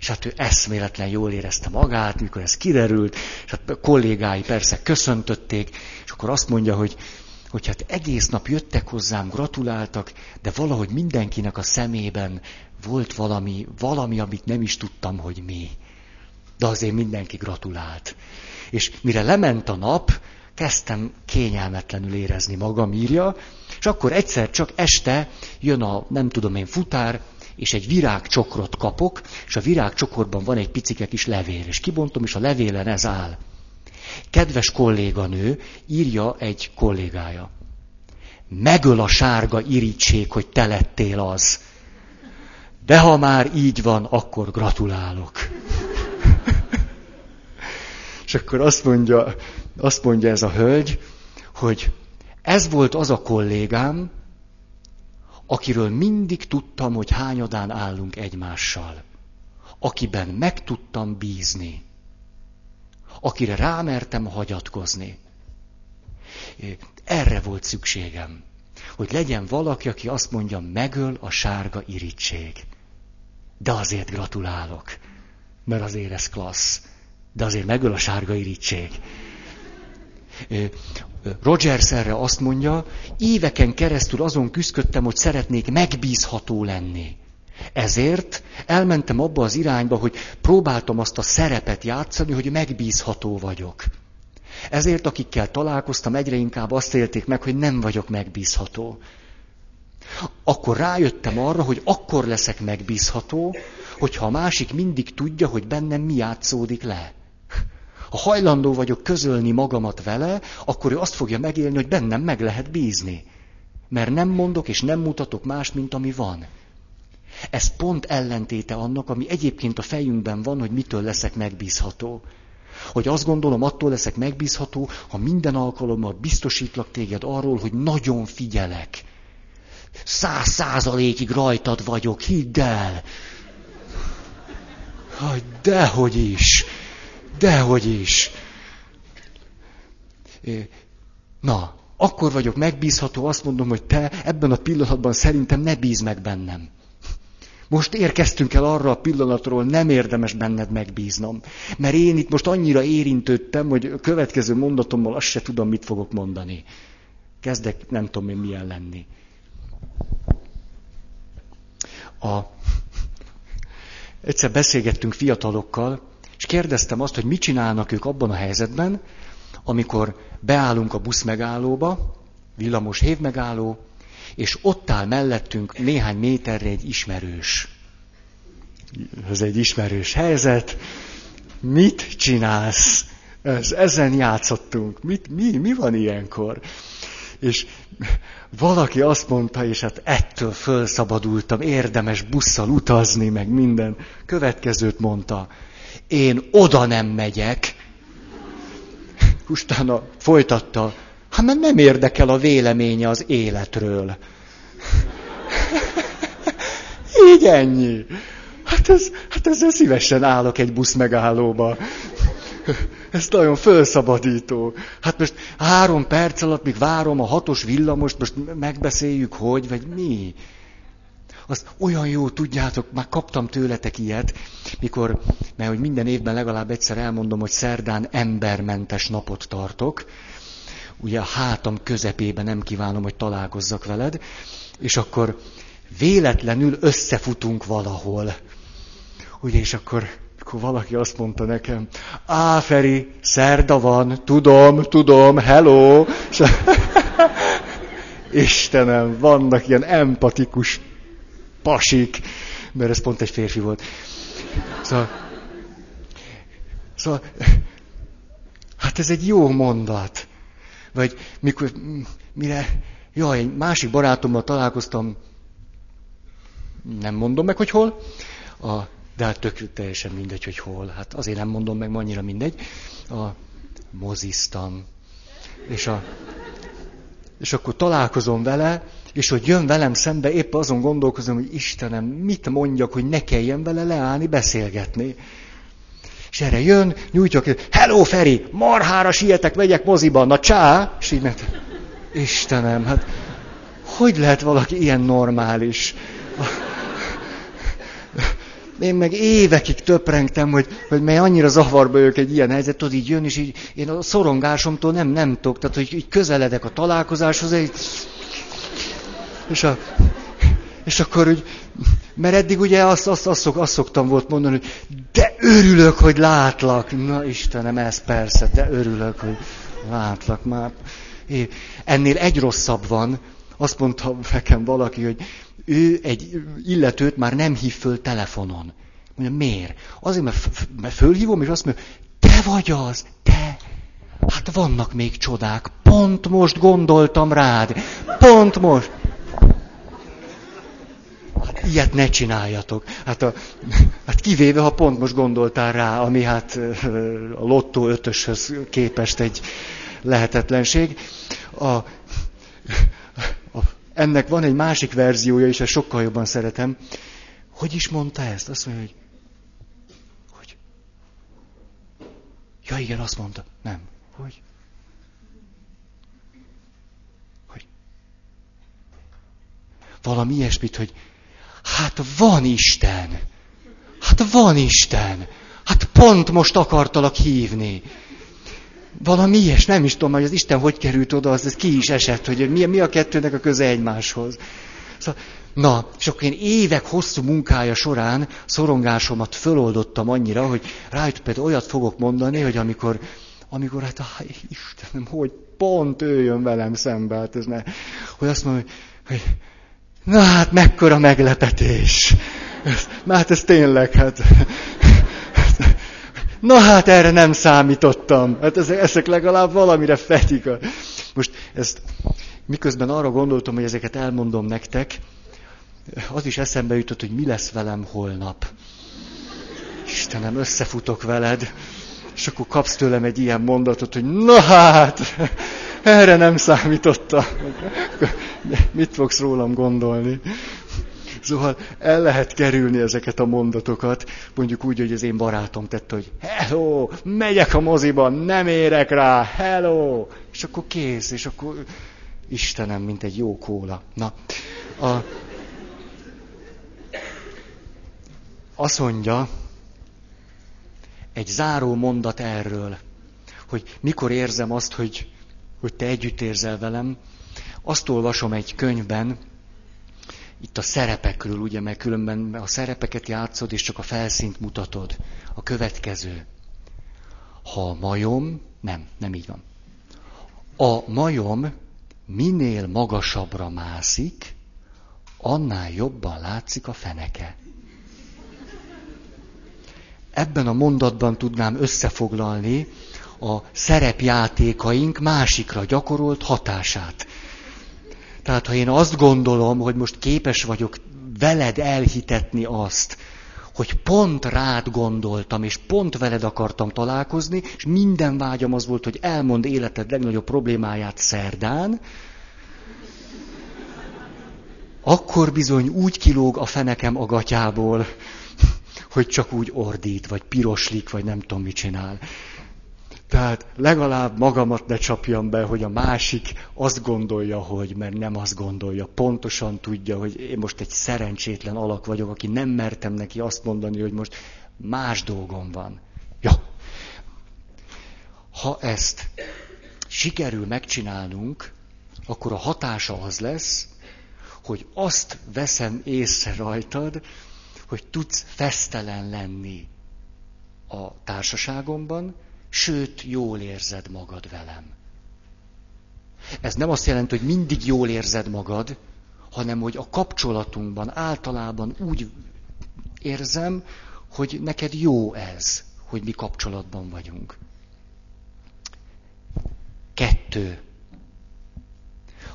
És hát ő eszméletlen jól érezte magát, mikor ez kiderült, és hát a kollégái persze köszöntötték, és akkor azt mondja, hogy, hogy hát egész nap jöttek hozzám, gratuláltak, de valahogy mindenkinek a szemében volt valami, valami, amit nem is tudtam, hogy mi. De azért mindenki gratulált. És mire lement a nap, kezdtem kényelmetlenül érezni magam, írja, és akkor egyszer csak este jön a, nem tudom én, futár, és egy virágcsokrot kapok, és a virágcsokorban van egy picike kis levél, és kibontom, és a levélen ez áll. Kedves kolléganő, írja egy kollégája. Megöl a sárga irítség, hogy te lettél az. De ha már így van, akkor gratulálok. és akkor azt mondja, azt mondja ez a hölgy, hogy ez volt az a kollégám, akiről mindig tudtam, hogy hányadán állunk egymással, akiben meg tudtam bízni, akire rámertem hagyatkozni. Erre volt szükségem, hogy legyen valaki, aki azt mondja, megöl a sárga irítség. De azért gratulálok, mert azért ez klassz. De azért megöl a sárga irítség. Rogers erre azt mondja, éveken keresztül azon küzdöttem, hogy szeretnék megbízható lenni. Ezért elmentem abba az irányba, hogy próbáltam azt a szerepet játszani, hogy megbízható vagyok. Ezért akikkel találkoztam, egyre inkább azt élték meg, hogy nem vagyok megbízható. Akkor rájöttem arra, hogy akkor leszek megbízható, hogyha a másik mindig tudja, hogy bennem mi játszódik le. Ha hajlandó vagyok közölni magamat vele, akkor ő azt fogja megélni, hogy bennem meg lehet bízni. Mert nem mondok és nem mutatok más, mint ami van. Ez pont ellentéte annak, ami egyébként a fejünkben van, hogy mitől leszek megbízható. Hogy azt gondolom, attól leszek megbízható, ha minden alkalommal biztosítlak téged arról, hogy nagyon figyelek. Száz százalékig rajtad vagyok, hidd el. Dehogy is. Dehogy is. Na, akkor vagyok megbízható, azt mondom, hogy te ebben a pillanatban szerintem ne bíz meg bennem. Most érkeztünk el arra a pillanatról, nem érdemes benned megbíznom. Mert én itt most annyira érintődtem, hogy a következő mondatommal azt se tudom, mit fogok mondani. Kezdek, nem tudom én milyen lenni. A... Egyszer beszélgettünk fiatalokkal, és kérdeztem azt, hogy mit csinálnak ők abban a helyzetben, amikor beállunk a busz megállóba, villamos hévmegálló, és ott áll mellettünk néhány méterre egy ismerős. Ez egy ismerős helyzet. Mit csinálsz? Ez, ezen játszottunk. Mit, mi, mi van ilyenkor? És valaki azt mondta, és hát ettől fölszabadultam, érdemes busszal utazni, meg minden. Következőt mondta, én oda nem megyek. Utána folytatta, hát mert nem érdekel a véleménye az életről. Így ennyi. Hát, ez, hát ezzel szívesen állok egy busz megállóba. Ez nagyon felszabadító. Hát most három perc alatt, míg várom a hatos villamost, most megbeszéljük, hogy, vagy mi. Az olyan jó, tudjátok, már kaptam tőletek ilyet, mikor, mert hogy minden évben legalább egyszer elmondom, hogy szerdán embermentes napot tartok, ugye a hátam közepében nem kívánom, hogy találkozzak veled, és akkor véletlenül összefutunk valahol. Ugye, és akkor, akkor valaki azt mondta nekem, á, Feri, szerda van, tudom, tudom, hello. Istenem, vannak ilyen empatikus pasik, mert ez pont egy férfi volt. Szóval, szóval hát ez egy jó mondat. Vagy mikor, mire, jaj, egy másik barátommal találkoztam, nem mondom meg, hogy hol, a, de hát tök teljesen mindegy, hogy hol. Hát azért nem mondom meg, annyira mindegy. A moziztam. És, a, és akkor találkozom vele, és hogy jön velem szembe, épp azon gondolkozom, hogy Istenem, mit mondjak, hogy ne kelljen vele leállni, beszélgetni. És erre jön, nyújtja hello Feri, marhára sietek, megyek moziba, na csá, és így mert, Istenem, hát hogy lehet valaki ilyen normális? Én meg évekig töprengtem, hogy, hogy mely annyira zavarba ők egy ilyen helyzet, tudod, így jön, és így én a szorongásomtól nem, nem tudok, tehát hogy így közeledek a találkozáshoz, így, és, a, és akkor úgy, mert eddig ugye azt, azt, azt, szok, azt szoktam volt mondani, hogy de örülök, hogy látlak. Na Istenem, ez persze, de örülök, hogy látlak már. É, ennél egy rosszabb van, azt mondta nekem valaki, hogy ő egy illetőt már nem hív föl telefonon. Mondja, miért? Azért, mert, mert fölhívom, és azt mondja, te vagy az, te. Hát vannak még csodák, pont most gondoltam rád, pont most. Hát ilyet ne csináljatok. Hát, a, hát kivéve, ha pont most gondoltál rá, ami hát a lottó ötöshöz képest egy lehetetlenség. A, a, ennek van egy másik verziója, és ezt sokkal jobban szeretem. Hogy is mondta ezt? Azt mondja, hogy, hogy ja igen, azt mondta. Nem. Hogy? Hogy? Valami ilyesmit, hogy hát van Isten. Hát van Isten. Hát pont most akartalak hívni valami ilyes, nem is tudom, hogy az Isten hogy került oda, az, az ki is esett, hogy mi, mi a kettőnek a köze egymáshoz. Szóval, na, és akkor én évek hosszú munkája során szorongásomat föloldottam annyira, hogy rájött például olyat fogok mondani, hogy amikor, amikor hát, ah, Istenem, hogy pont ő jön velem szembe, hát ez ne, hogy azt mondja, hogy, hogy na hát mekkora meglepetés. Hát ez tényleg, hát Na hát erre nem számítottam. Hát ezek, legalább valamire fedik. Most ezt miközben arra gondoltam, hogy ezeket elmondom nektek, az is eszembe jutott, hogy mi lesz velem holnap. Istenem, összefutok veled, és akkor kapsz tőlem egy ilyen mondatot, hogy na hát, erre nem számítottam. Mit fogsz rólam gondolni? Szóval el lehet kerülni ezeket a mondatokat, mondjuk úgy, hogy az én barátom tette, hogy hello, megyek a moziban, nem érek rá, hello, és akkor kész, és akkor Istenem, mint egy jó kóla. Na, a, azt mondja, egy záró mondat erről, hogy mikor érzem azt, hogy, hogy te együtt érzel velem. Azt olvasom egy könyvben, itt a szerepekről, ugye, mert különben a szerepeket játszod, és csak a felszínt mutatod. A következő. Ha majom, nem, nem így van. A majom minél magasabbra mászik, annál jobban látszik a feneke. Ebben a mondatban tudnám összefoglalni a szerepjátékaink másikra gyakorolt hatását. Tehát ha én azt gondolom, hogy most képes vagyok veled elhitetni azt, hogy pont rád gondoltam, és pont veled akartam találkozni, és minden vágyam az volt, hogy elmond életed legnagyobb problémáját szerdán, akkor bizony úgy kilóg a fenekem a gatyából, hogy csak úgy ordít, vagy piroslik, vagy nem tudom, mit csinál. Tehát legalább magamat ne csapjam be, hogy a másik azt gondolja, hogy, mert nem azt gondolja. Pontosan tudja, hogy én most egy szerencsétlen alak vagyok, aki nem mertem neki azt mondani, hogy most más dolgom van. Ja. Ha ezt sikerül megcsinálnunk, akkor a hatása az lesz, hogy azt veszem észre rajtad, hogy tudsz fesztelen lenni a társaságomban, sőt, jól érzed magad velem. Ez nem azt jelenti, hogy mindig jól érzed magad, hanem hogy a kapcsolatunkban általában úgy érzem, hogy neked jó ez, hogy mi kapcsolatban vagyunk. Kettő.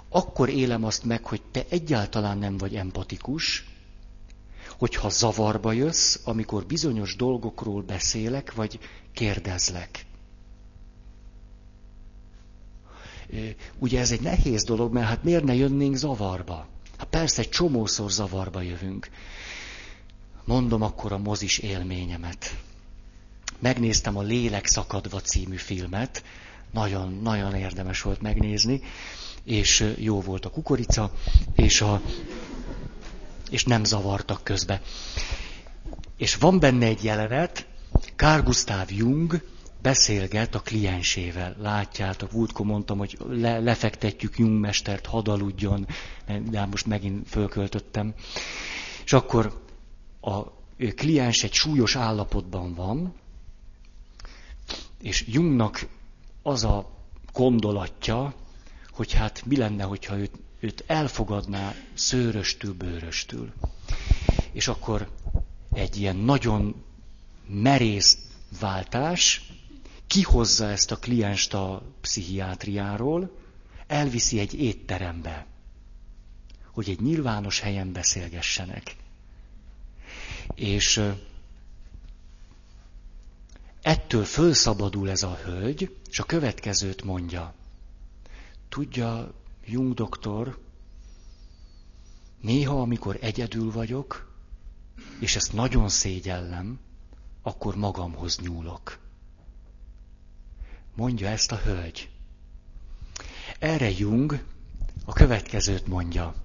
Akkor élem azt meg, hogy te egyáltalán nem vagy empatikus, hogyha zavarba jössz, amikor bizonyos dolgokról beszélek, vagy kérdezlek. Ugye ez egy nehéz dolog, mert hát miért ne jönnénk zavarba? Hát persze, egy csomószor zavarba jövünk. Mondom akkor a mozis élményemet. Megnéztem a Lélek szakadva című filmet, Nagyon, nagyon érdemes volt megnézni, és jó volt a kukorica, és, a, és nem zavartak közbe. És van benne egy jelenet, Carl Gustav Jung beszélget a kliensével. Látjátok, múltkor mondtam, hogy le, lefektetjük Jung mestert, hadd aludjon, de most megint fölköltöttem. És akkor a kliens egy súlyos állapotban van, és Jungnak az a gondolatja, hogy hát mi lenne, hogyha őt, őt elfogadná szőröstül, bőröstül. És akkor egy ilyen nagyon merész váltás, kihozza ezt a klienst a pszichiátriáról, elviszi egy étterembe, hogy egy nyilvános helyen beszélgessenek. És ettől fölszabadul ez a hölgy, és a következőt mondja. Tudja, Jung doktor, néha, amikor egyedül vagyok, és ezt nagyon szégyellem, akkor magamhoz nyúlok. Mondja ezt a hölgy. Erre Jung a következőt mondja.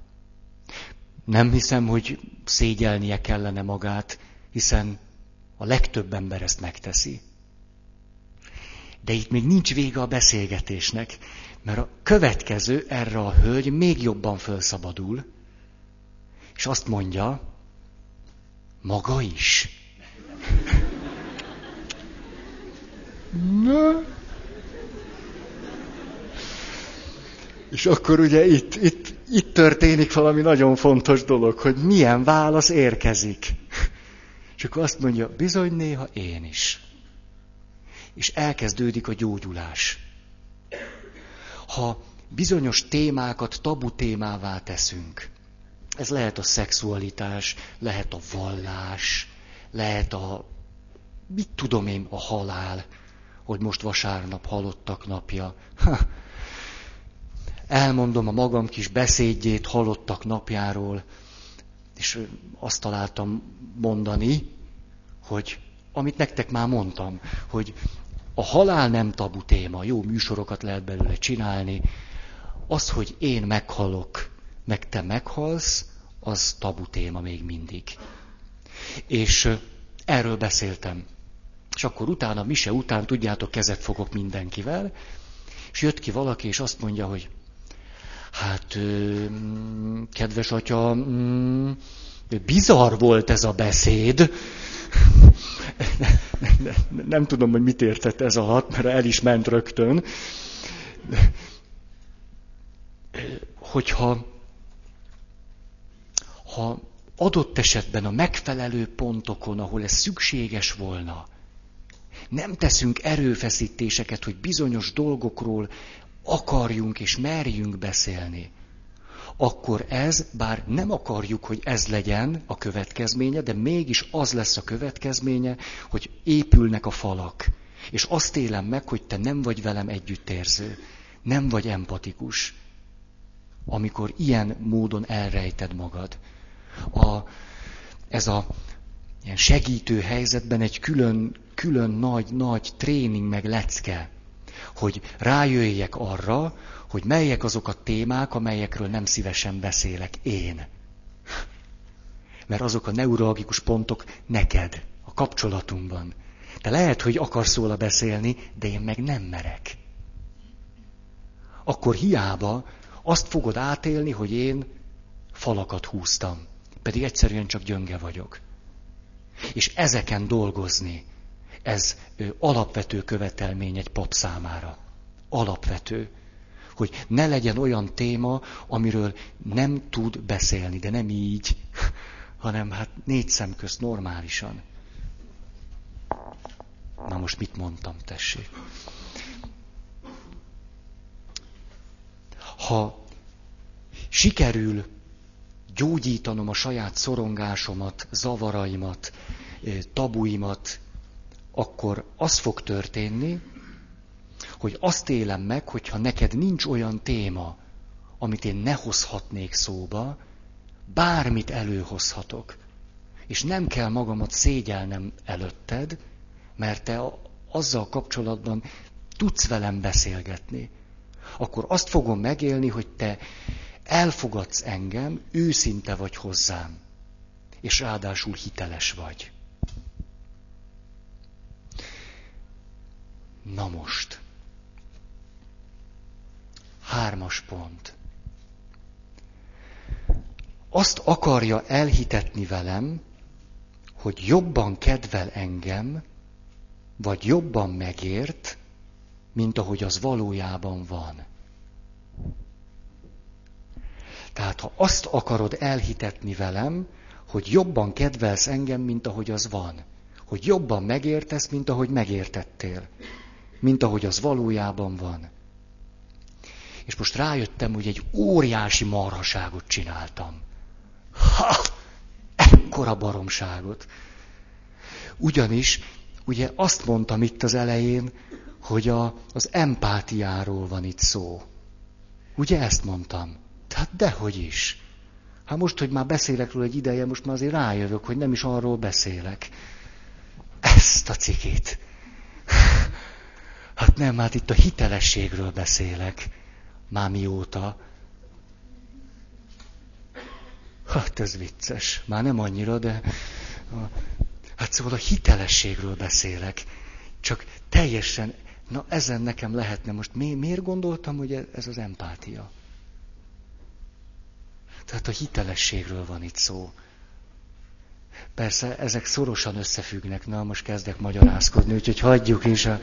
Nem hiszem, hogy szégyelnie kellene magát, hiszen a legtöbb ember ezt megteszi. De itt még nincs vége a beszélgetésnek, mert a következő erre a hölgy még jobban felszabadul, és azt mondja, maga is. Na. És akkor ugye itt, itt, itt történik valami nagyon fontos dolog, hogy milyen válasz érkezik. És akkor azt mondja, bizony néha én is. És elkezdődik a gyógyulás. Ha bizonyos témákat tabu témává teszünk, ez lehet a szexualitás, lehet a vallás, lehet a, mit tudom én, a halál, hogy most vasárnap halottak napja. Ha, elmondom a magam kis beszédjét halottak napjáról, és azt találtam mondani, hogy amit nektek már mondtam, hogy a halál nem tabu téma, jó műsorokat lehet belőle csinálni, az, hogy én meghalok, meg te meghalsz, az tabu téma még mindig. És erről beszéltem. És akkor utána, mise után, tudjátok, kezet fogok mindenkivel, és jött ki valaki, és azt mondja, hogy Hát, kedves atya, mm, bizarr volt ez a beszéd. Nem tudom, hogy mit értett ez alatt, mert el is ment rögtön. Hogyha ha adott esetben a megfelelő pontokon, ahol ez szükséges volna, nem teszünk erőfeszítéseket, hogy bizonyos dolgokról akarjunk és merjünk beszélni, akkor ez, bár nem akarjuk, hogy ez legyen a következménye, de mégis az lesz a következménye, hogy épülnek a falak. És azt élem meg, hogy te nem vagy velem együttérző, nem vagy empatikus, amikor ilyen módon elrejted magad. A, ez a ilyen segítő helyzetben egy külön, külön nagy, nagy tréning meg lecke hogy rájöjjek arra, hogy melyek azok a témák, amelyekről nem szívesen beszélek én. Mert azok a neurologikus pontok neked, a kapcsolatunkban. Te lehet, hogy akarsz róla beszélni, de én meg nem merek. Akkor hiába azt fogod átélni, hogy én falakat húztam, pedig egyszerűen csak gyönge vagyok. És ezeken dolgozni, ez alapvető követelmény egy pap számára. Alapvető. Hogy ne legyen olyan téma, amiről nem tud beszélni, de nem így, hanem hát négy szem közt normálisan. Na most mit mondtam, tessék? Ha sikerül gyógyítanom a saját szorongásomat, zavaraimat, tabuimat, akkor az fog történni, hogy azt élem meg, hogyha neked nincs olyan téma, amit én ne hozhatnék szóba, bármit előhozhatok. És nem kell magamat szégyelnem előtted, mert te azzal kapcsolatban tudsz velem beszélgetni, akkor azt fogom megélni, hogy te elfogadsz engem, őszinte vagy hozzám, és ráadásul hiteles vagy. Na most. Hármas pont. Azt akarja elhitetni velem, hogy jobban kedvel engem, vagy jobban megért, mint ahogy az valójában van. Tehát ha azt akarod elhitetni velem, hogy jobban kedvelsz engem, mint ahogy az van, hogy jobban megértesz, mint ahogy megértettél, mint ahogy az valójában van. És most rájöttem, hogy egy óriási marhaságot csináltam. Ha! Ekkora baromságot. Ugyanis, ugye azt mondtam itt az elején, hogy a, az empátiáról van itt szó. Ugye ezt mondtam? Tehát dehogy is. Hát most, hogy már beszélek róla egy ideje, most már azért rájövök, hogy nem is arról beszélek. Ezt a cikét. Hát nem, hát itt a hitelességről beszélek. Már mióta. Hát ez vicces. Már nem annyira, de... Hát szóval a hitelességről beszélek. Csak teljesen... Na ezen nekem lehetne most. Mi, miért gondoltam, hogy ez az empátia? Tehát a hitelességről van itt szó. Persze ezek szorosan összefüggnek, na most kezdek magyarázkodni, úgyhogy hagyjuk is a...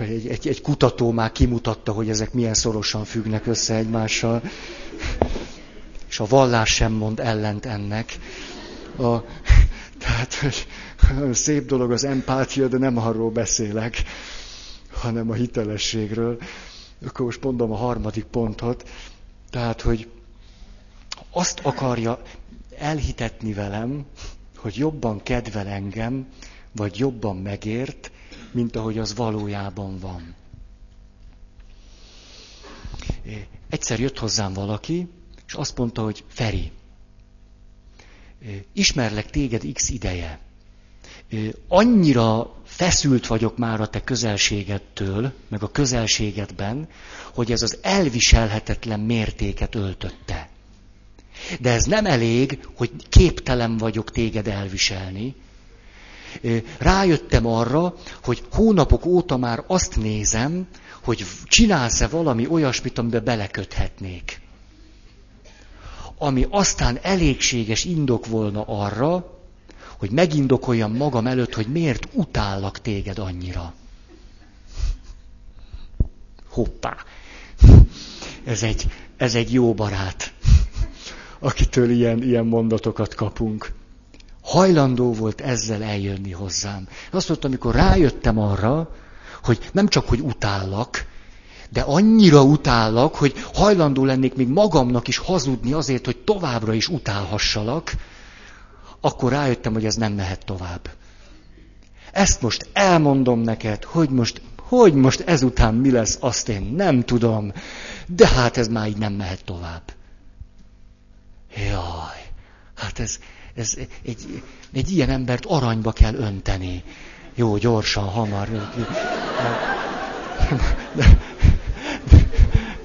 Egy, egy, egy kutató már kimutatta, hogy ezek milyen szorosan függnek össze egymással, és a vallás sem mond ellent ennek. A, tehát, hogy szép dolog az empátia, de nem arról beszélek, hanem a hitelességről. Akkor most mondom a harmadik pontot. Tehát, hogy azt akarja elhitetni velem, hogy jobban kedvel engem, vagy jobban megért, mint ahogy az valójában van. Egyszer jött hozzám valaki, és azt mondta, hogy Feri, ismerlek téged x ideje. Annyira feszült vagyok már a te közelségettől, meg a közelségedben, hogy ez az elviselhetetlen mértéket öltötte. De ez nem elég, hogy képtelen vagyok téged elviselni. Rájöttem arra, hogy hónapok óta már azt nézem, hogy csinálsz-e valami olyasmit, amiben beleköthetnék. Ami aztán elégséges indok volna arra, hogy megindokoljam magam előtt, hogy miért utállak téged annyira. Hoppá! Ez egy, ez egy jó barát, akitől ilyen, ilyen mondatokat kapunk. Hajlandó volt ezzel eljönni hozzám. Azt mondta, amikor rájöttem arra, hogy nem csak, hogy utállak, de annyira utállak, hogy hajlandó lennék még magamnak is hazudni azért, hogy továbbra is utálhassalak, akkor rájöttem, hogy ez nem mehet tovább. Ezt most elmondom neked, hogy most, hogy most ezután mi lesz, azt én nem tudom, de hát ez már így nem mehet tovább. Jaj, hát ez, ez egy, egy ilyen embert aranyba kell önteni. Jó, gyorsan, hamar.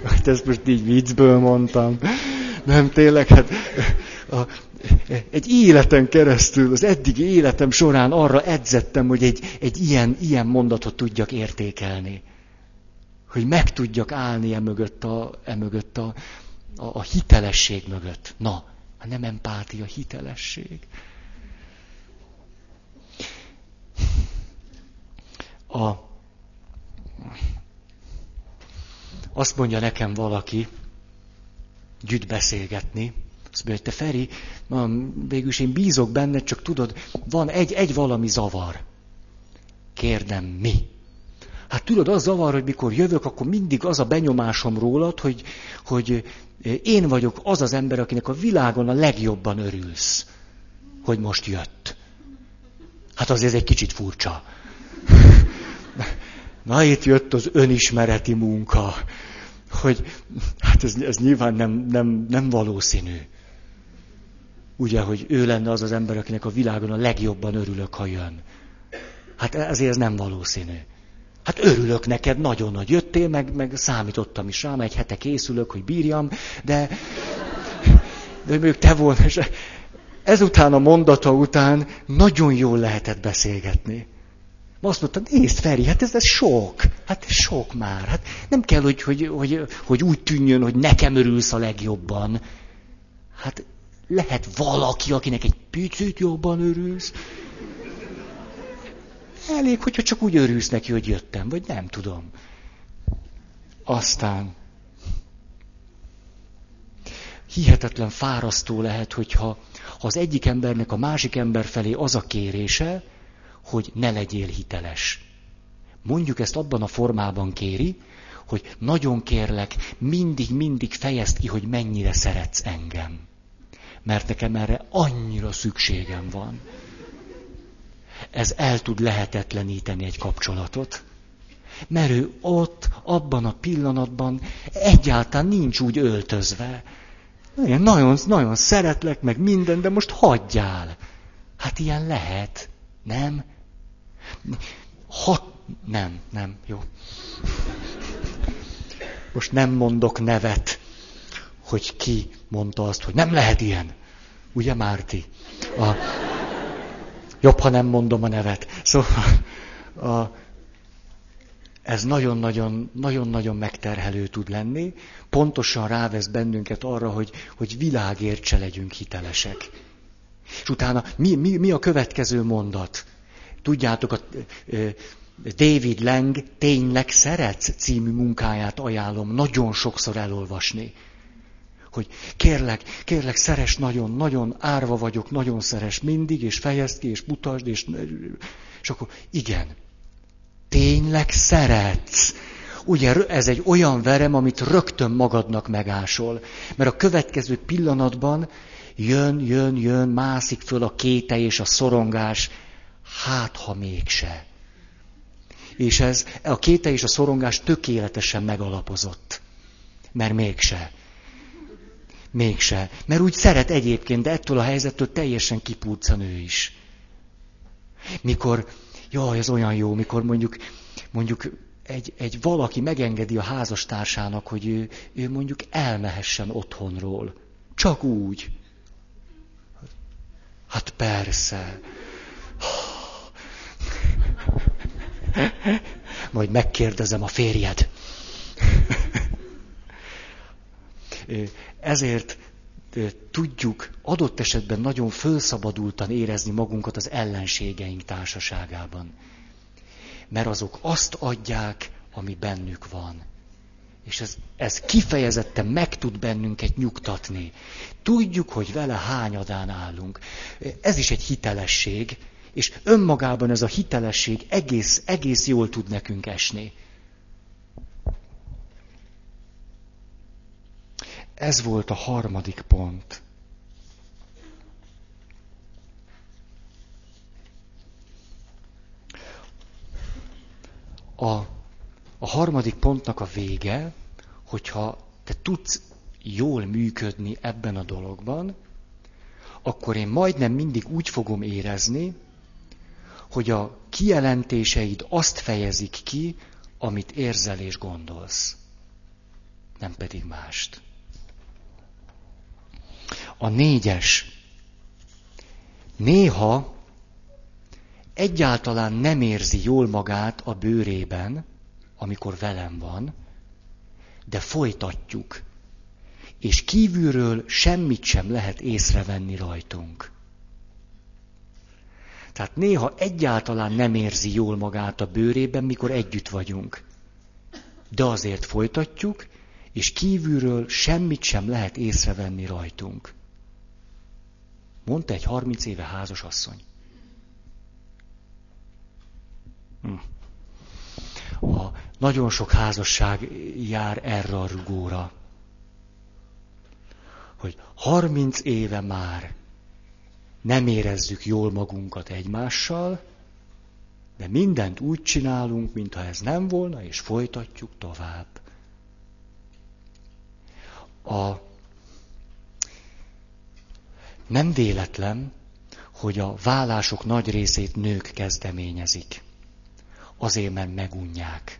Hát ezt most így viccből mondtam. Nem, tényleg, hát a, egy életen keresztül, az eddigi életem során arra edzettem, hogy egy, egy ilyen, ilyen mondatot tudjak értékelni. Hogy meg tudjak állni emögött a, emögött a, a, a hitelesség mögött. Na, nem empátia, hitelesség. A, azt mondja nekem valaki, gyütt beszélgetni, azt mondja, hogy te Feri, végülis én bízok benned, csak tudod, van egy, egy valami zavar. Kérdem, mi? Hát tudod, az zavar, hogy mikor jövök, akkor mindig az a benyomásom rólad, hogy, hogy én vagyok az az ember, akinek a világon a legjobban örülsz, hogy most jött. Hát azért ez egy kicsit furcsa. Na itt jött az önismereti munka, hogy hát ez, ez nyilván nem, nem, nem valószínű. Ugye, hogy ő lenne az az ember, akinek a világon a legjobban örülök, ha jön. Hát ezért ez nem valószínű. Hát örülök neked, nagyon nagy jöttél, meg, meg számítottam is rám, egy hete készülök, hogy bírjam, de, de mondjuk te volna, és ezután a mondata után nagyon jól lehetett beszélgetni. Azt mondta, nézd Feri, hát ez, ez sok, hát ez sok már. Hát nem kell, hogy, hogy, hogy, hogy úgy tűnjön, hogy nekem örülsz a legjobban. Hát lehet valaki, akinek egy picit jobban örülsz. Elég, hogyha csak úgy örülsz neki, hogy jöttem, vagy nem tudom. Aztán hihetetlen fárasztó lehet, hogyha ha az egyik embernek a másik ember felé az a kérése, hogy ne legyél hiteles. Mondjuk ezt abban a formában kéri, hogy nagyon kérlek, mindig-mindig fejezd ki, hogy mennyire szeretsz engem. Mert nekem erre annyira szükségem van. Ez el tud lehetetleníteni egy kapcsolatot. Mert ő ott, abban a pillanatban egyáltalán nincs úgy öltözve. Én nagyon, nagyon szeretlek, meg minden, de most hagyjál. Hát ilyen lehet, nem? Ha... Nem, nem, jó. Most nem mondok nevet, hogy ki mondta azt, hogy nem lehet ilyen. Ugye, Márti? A... Jobb, ha nem mondom a nevet. Szóval a... ez nagyon-nagyon, nagyon-nagyon megterhelő tud lenni. Pontosan rávesz bennünket arra, hogy, hogy világért se legyünk hitelesek. És utána mi, mi, mi a következő mondat? Tudjátok, a David Lang Tényleg szeretsz című munkáját ajánlom nagyon sokszor elolvasni. Hogy kérlek, kérlek, szeres nagyon, nagyon árva vagyok, nagyon szeres mindig, és fejezd ki, és mutasd, és, és akkor igen, tényleg szeretsz. Ugye ez egy olyan verem, amit rögtön magadnak megásol. Mert a következő pillanatban jön, jön, jön, mászik föl a kéte és a szorongás, hát ha mégse. És ez a kéte és a szorongás tökéletesen megalapozott. Mert mégse. Mégse. Mert úgy szeret egyébként, de ettől a helyzettől teljesen kipúcan ő is. Mikor, jaj, ez olyan jó, mikor mondjuk, mondjuk egy, egy valaki megengedi a házastársának, hogy ő, ő mondjuk elmehessen otthonról. Csak úgy. Hát persze. Majd megkérdezem a férjed. Ezért tudjuk adott esetben nagyon fölszabadultan érezni magunkat az ellenségeink társaságában. Mert azok azt adják, ami bennük van. És ez, ez kifejezetten meg tud bennünket nyugtatni. Tudjuk, hogy vele hányadán állunk. Ez is egy hitelesség, és önmagában ez a hitelesség egész, egész jól tud nekünk esni. Ez volt a harmadik pont. A, a harmadik pontnak a vége, hogyha te tudsz jól működni ebben a dologban, akkor én majdnem mindig úgy fogom érezni, hogy a kijelentéseid azt fejezik ki, amit érzel és gondolsz, nem pedig mást. A négyes. Néha egyáltalán nem érzi jól magát a bőrében, amikor velem van, de folytatjuk, és kívülről semmit sem lehet észrevenni rajtunk. Tehát néha egyáltalán nem érzi jól magát a bőrében, mikor együtt vagyunk. De azért folytatjuk, és kívülről semmit sem lehet észrevenni rajtunk. Mondta egy 30 éve házas asszony. Hm. A, nagyon sok házasság jár erre a rugóra. Hogy 30 éve már nem érezzük jól magunkat egymással, de mindent úgy csinálunk, mintha ez nem volna, és folytatjuk tovább. A nem véletlen, hogy a vállások nagy részét nők kezdeményezik. azért, mert megunják.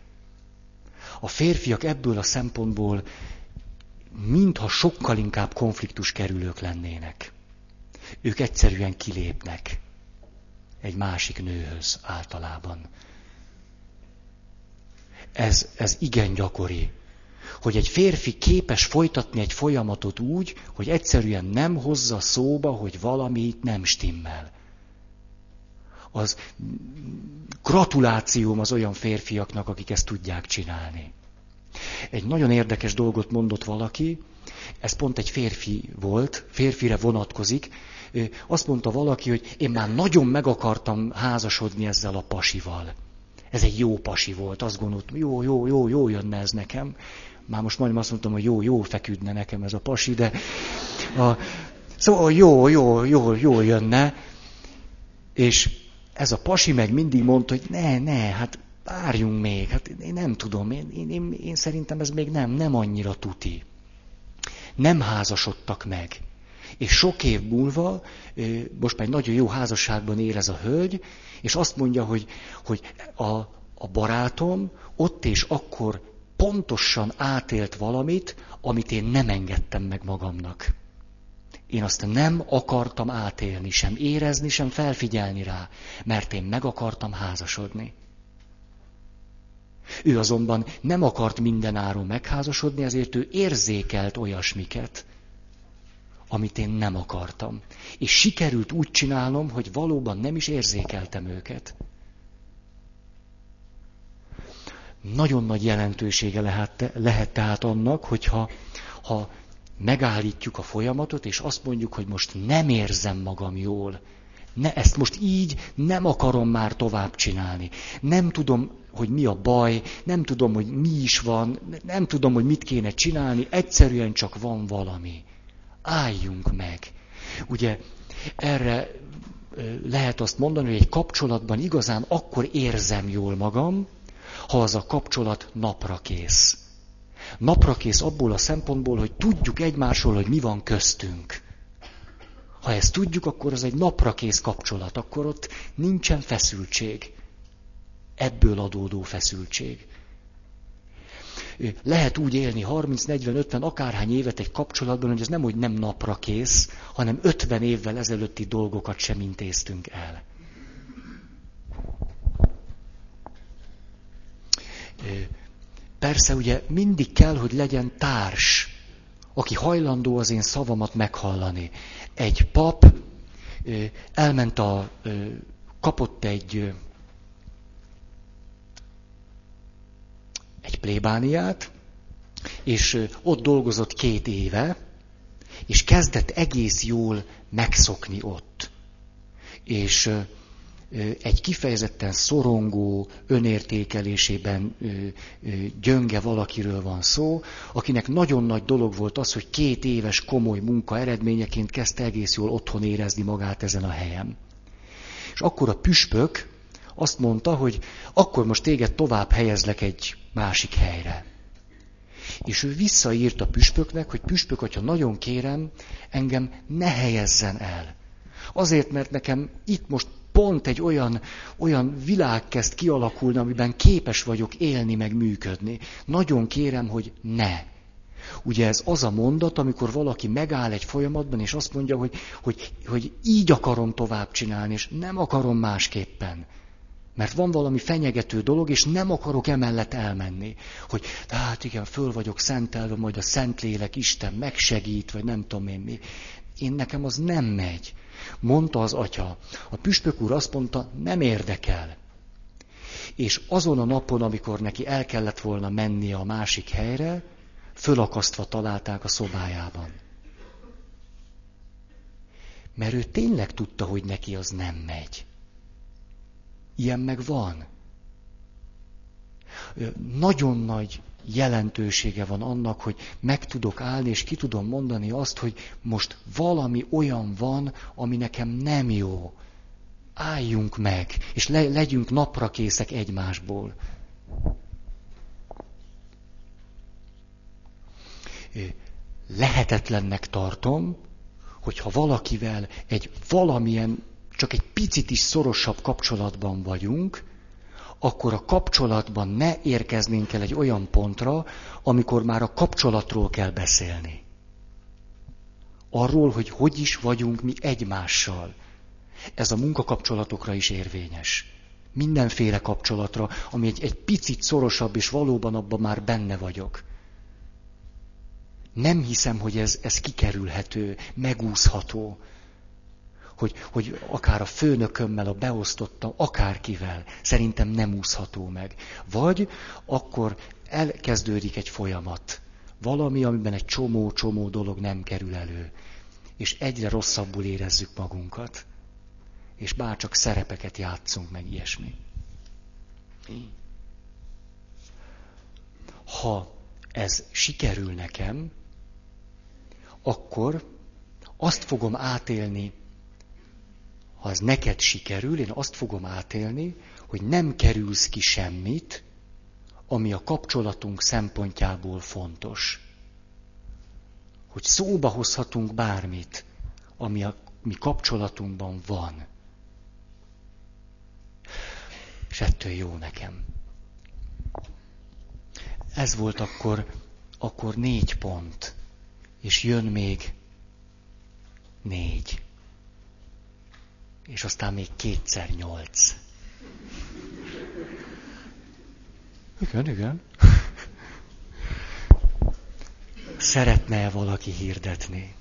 A férfiak ebből a szempontból mintha sokkal inkább konfliktus kerülők lennének. Ők egyszerűen kilépnek egy másik nőhöz általában. Ez, ez igen gyakori. Hogy egy férfi képes folytatni egy folyamatot úgy, hogy egyszerűen nem hozza szóba, hogy valami nem stimmel. Az gratulációm az olyan férfiaknak, akik ezt tudják csinálni. Egy nagyon érdekes dolgot mondott valaki, ez pont egy férfi volt, férfire vonatkozik. Azt mondta valaki, hogy én már nagyon meg akartam házasodni ezzel a pasival. Ez egy jó pasi volt, azt gondoltam, jó, jó, jó, jó jönne ez nekem. Már most majdnem azt mondtam, hogy jó, jó feküdne nekem ez a pasi, de a, szóval jó, jó, jó, jó jönne. És ez a pasi meg mindig mondta, hogy ne, ne, hát várjunk még, hát én nem tudom, én, én, én, én szerintem ez még nem, nem annyira tuti. Nem házasodtak meg. És sok év múlva, most már nagyon jó házasságban él ez a hölgy, és azt mondja, hogy, hogy a, a barátom ott és akkor pontosan átélt valamit, amit én nem engedtem meg magamnak. Én azt nem akartam átélni, sem érezni, sem felfigyelni rá, mert én meg akartam házasodni. Ő azonban nem akart mindenáron megházasodni, ezért ő érzékelt olyasmiket, amit én nem akartam. És sikerült úgy csinálnom, hogy valóban nem is érzékeltem őket. Nagyon nagy jelentősége lehet, lehet tehát annak, hogyha ha megállítjuk a folyamatot, és azt mondjuk, hogy most nem érzem magam jól. Ne, ezt most így nem akarom már tovább csinálni. Nem tudom, hogy mi a baj, nem tudom, hogy mi is van, nem tudom, hogy mit kéne csinálni, egyszerűen csak van valami. Álljunk meg. Ugye erre lehet azt mondani, hogy egy kapcsolatban igazán akkor érzem jól magam, ha az a kapcsolat napra kész. Napra kész abból a szempontból, hogy tudjuk egymásról, hogy mi van köztünk. Ha ezt tudjuk, akkor az egy napra kész kapcsolat, akkor ott nincsen feszültség. Ebből adódó feszültség. Lehet úgy élni 30, 40, 50, akárhány évet egy kapcsolatban, hogy ez nem, hogy nem napra kész, hanem 50 évvel ezelőtti dolgokat sem intéztünk el. Persze ugye mindig kell, hogy legyen társ, aki hajlandó az én szavamat meghallani. Egy pap elment a, kapott egy egy plébániát, és ott dolgozott két éve, és kezdett egész jól megszokni ott. És egy kifejezetten szorongó, önértékelésében gyönge valakiről van szó, akinek nagyon nagy dolog volt az, hogy két éves komoly munka eredményeként kezdte egész jól otthon érezni magát ezen a helyen. És akkor a püspök azt mondta, hogy akkor most téged tovább helyezlek egy másik helyre. És ő visszaírt a püspöknek, hogy püspök, hogyha nagyon kérem, engem ne helyezzen el. Azért, mert nekem itt most pont egy olyan, olyan világ kezd kialakulni, amiben képes vagyok élni, meg működni. Nagyon kérem, hogy ne. Ugye ez az a mondat, amikor valaki megáll egy folyamatban, és azt mondja, hogy, hogy, hogy így akarom tovább csinálni, és nem akarom másképpen. Mert van valami fenyegető dolog, és nem akarok emellett elmenni. Hogy hát igen, föl vagyok szentelve, majd a Szentlélek Isten megsegít, vagy nem tudom én mi. Én nekem az nem megy. Mondta az atya. A püspök úr azt mondta, nem érdekel. És azon a napon, amikor neki el kellett volna mennie a másik helyre, fölakasztva találták a szobájában. Mert ő tényleg tudta, hogy neki az nem megy. Ilyen meg van. Nagyon nagy jelentősége van annak, hogy meg tudok állni, és ki tudom mondani azt, hogy most valami olyan van, ami nekem nem jó. Álljunk meg, és le, legyünk napra készek egymásból. Lehetetlennek tartom, hogyha valakivel egy valamilyen, csak egy picit is szorosabb kapcsolatban vagyunk, akkor a kapcsolatban ne érkeznénk el egy olyan pontra, amikor már a kapcsolatról kell beszélni. Arról, hogy hogy is vagyunk mi egymással. Ez a munkakapcsolatokra is érvényes. Mindenféle kapcsolatra, ami egy, egy picit szorosabb, és valóban abban már benne vagyok. Nem hiszem, hogy ez, ez kikerülhető, megúszható hogy, hogy akár a főnökömmel, a beosztottam, akárkivel, szerintem nem úszható meg. Vagy akkor elkezdődik egy folyamat. Valami, amiben egy csomó-csomó dolog nem kerül elő. És egyre rosszabbul érezzük magunkat. És bárcsak szerepeket játszunk meg ilyesmi. Ha ez sikerül nekem, akkor azt fogom átélni ha ez neked sikerül, én azt fogom átélni, hogy nem kerülsz ki semmit, ami a kapcsolatunk szempontjából fontos. Hogy szóba hozhatunk bármit, ami a mi kapcsolatunkban van. És ettől jó nekem. Ez volt akkor, akkor négy pont. És jön még négy és aztán még kétszer nyolc. Igen, igen. Szeretne -e valaki hirdetni?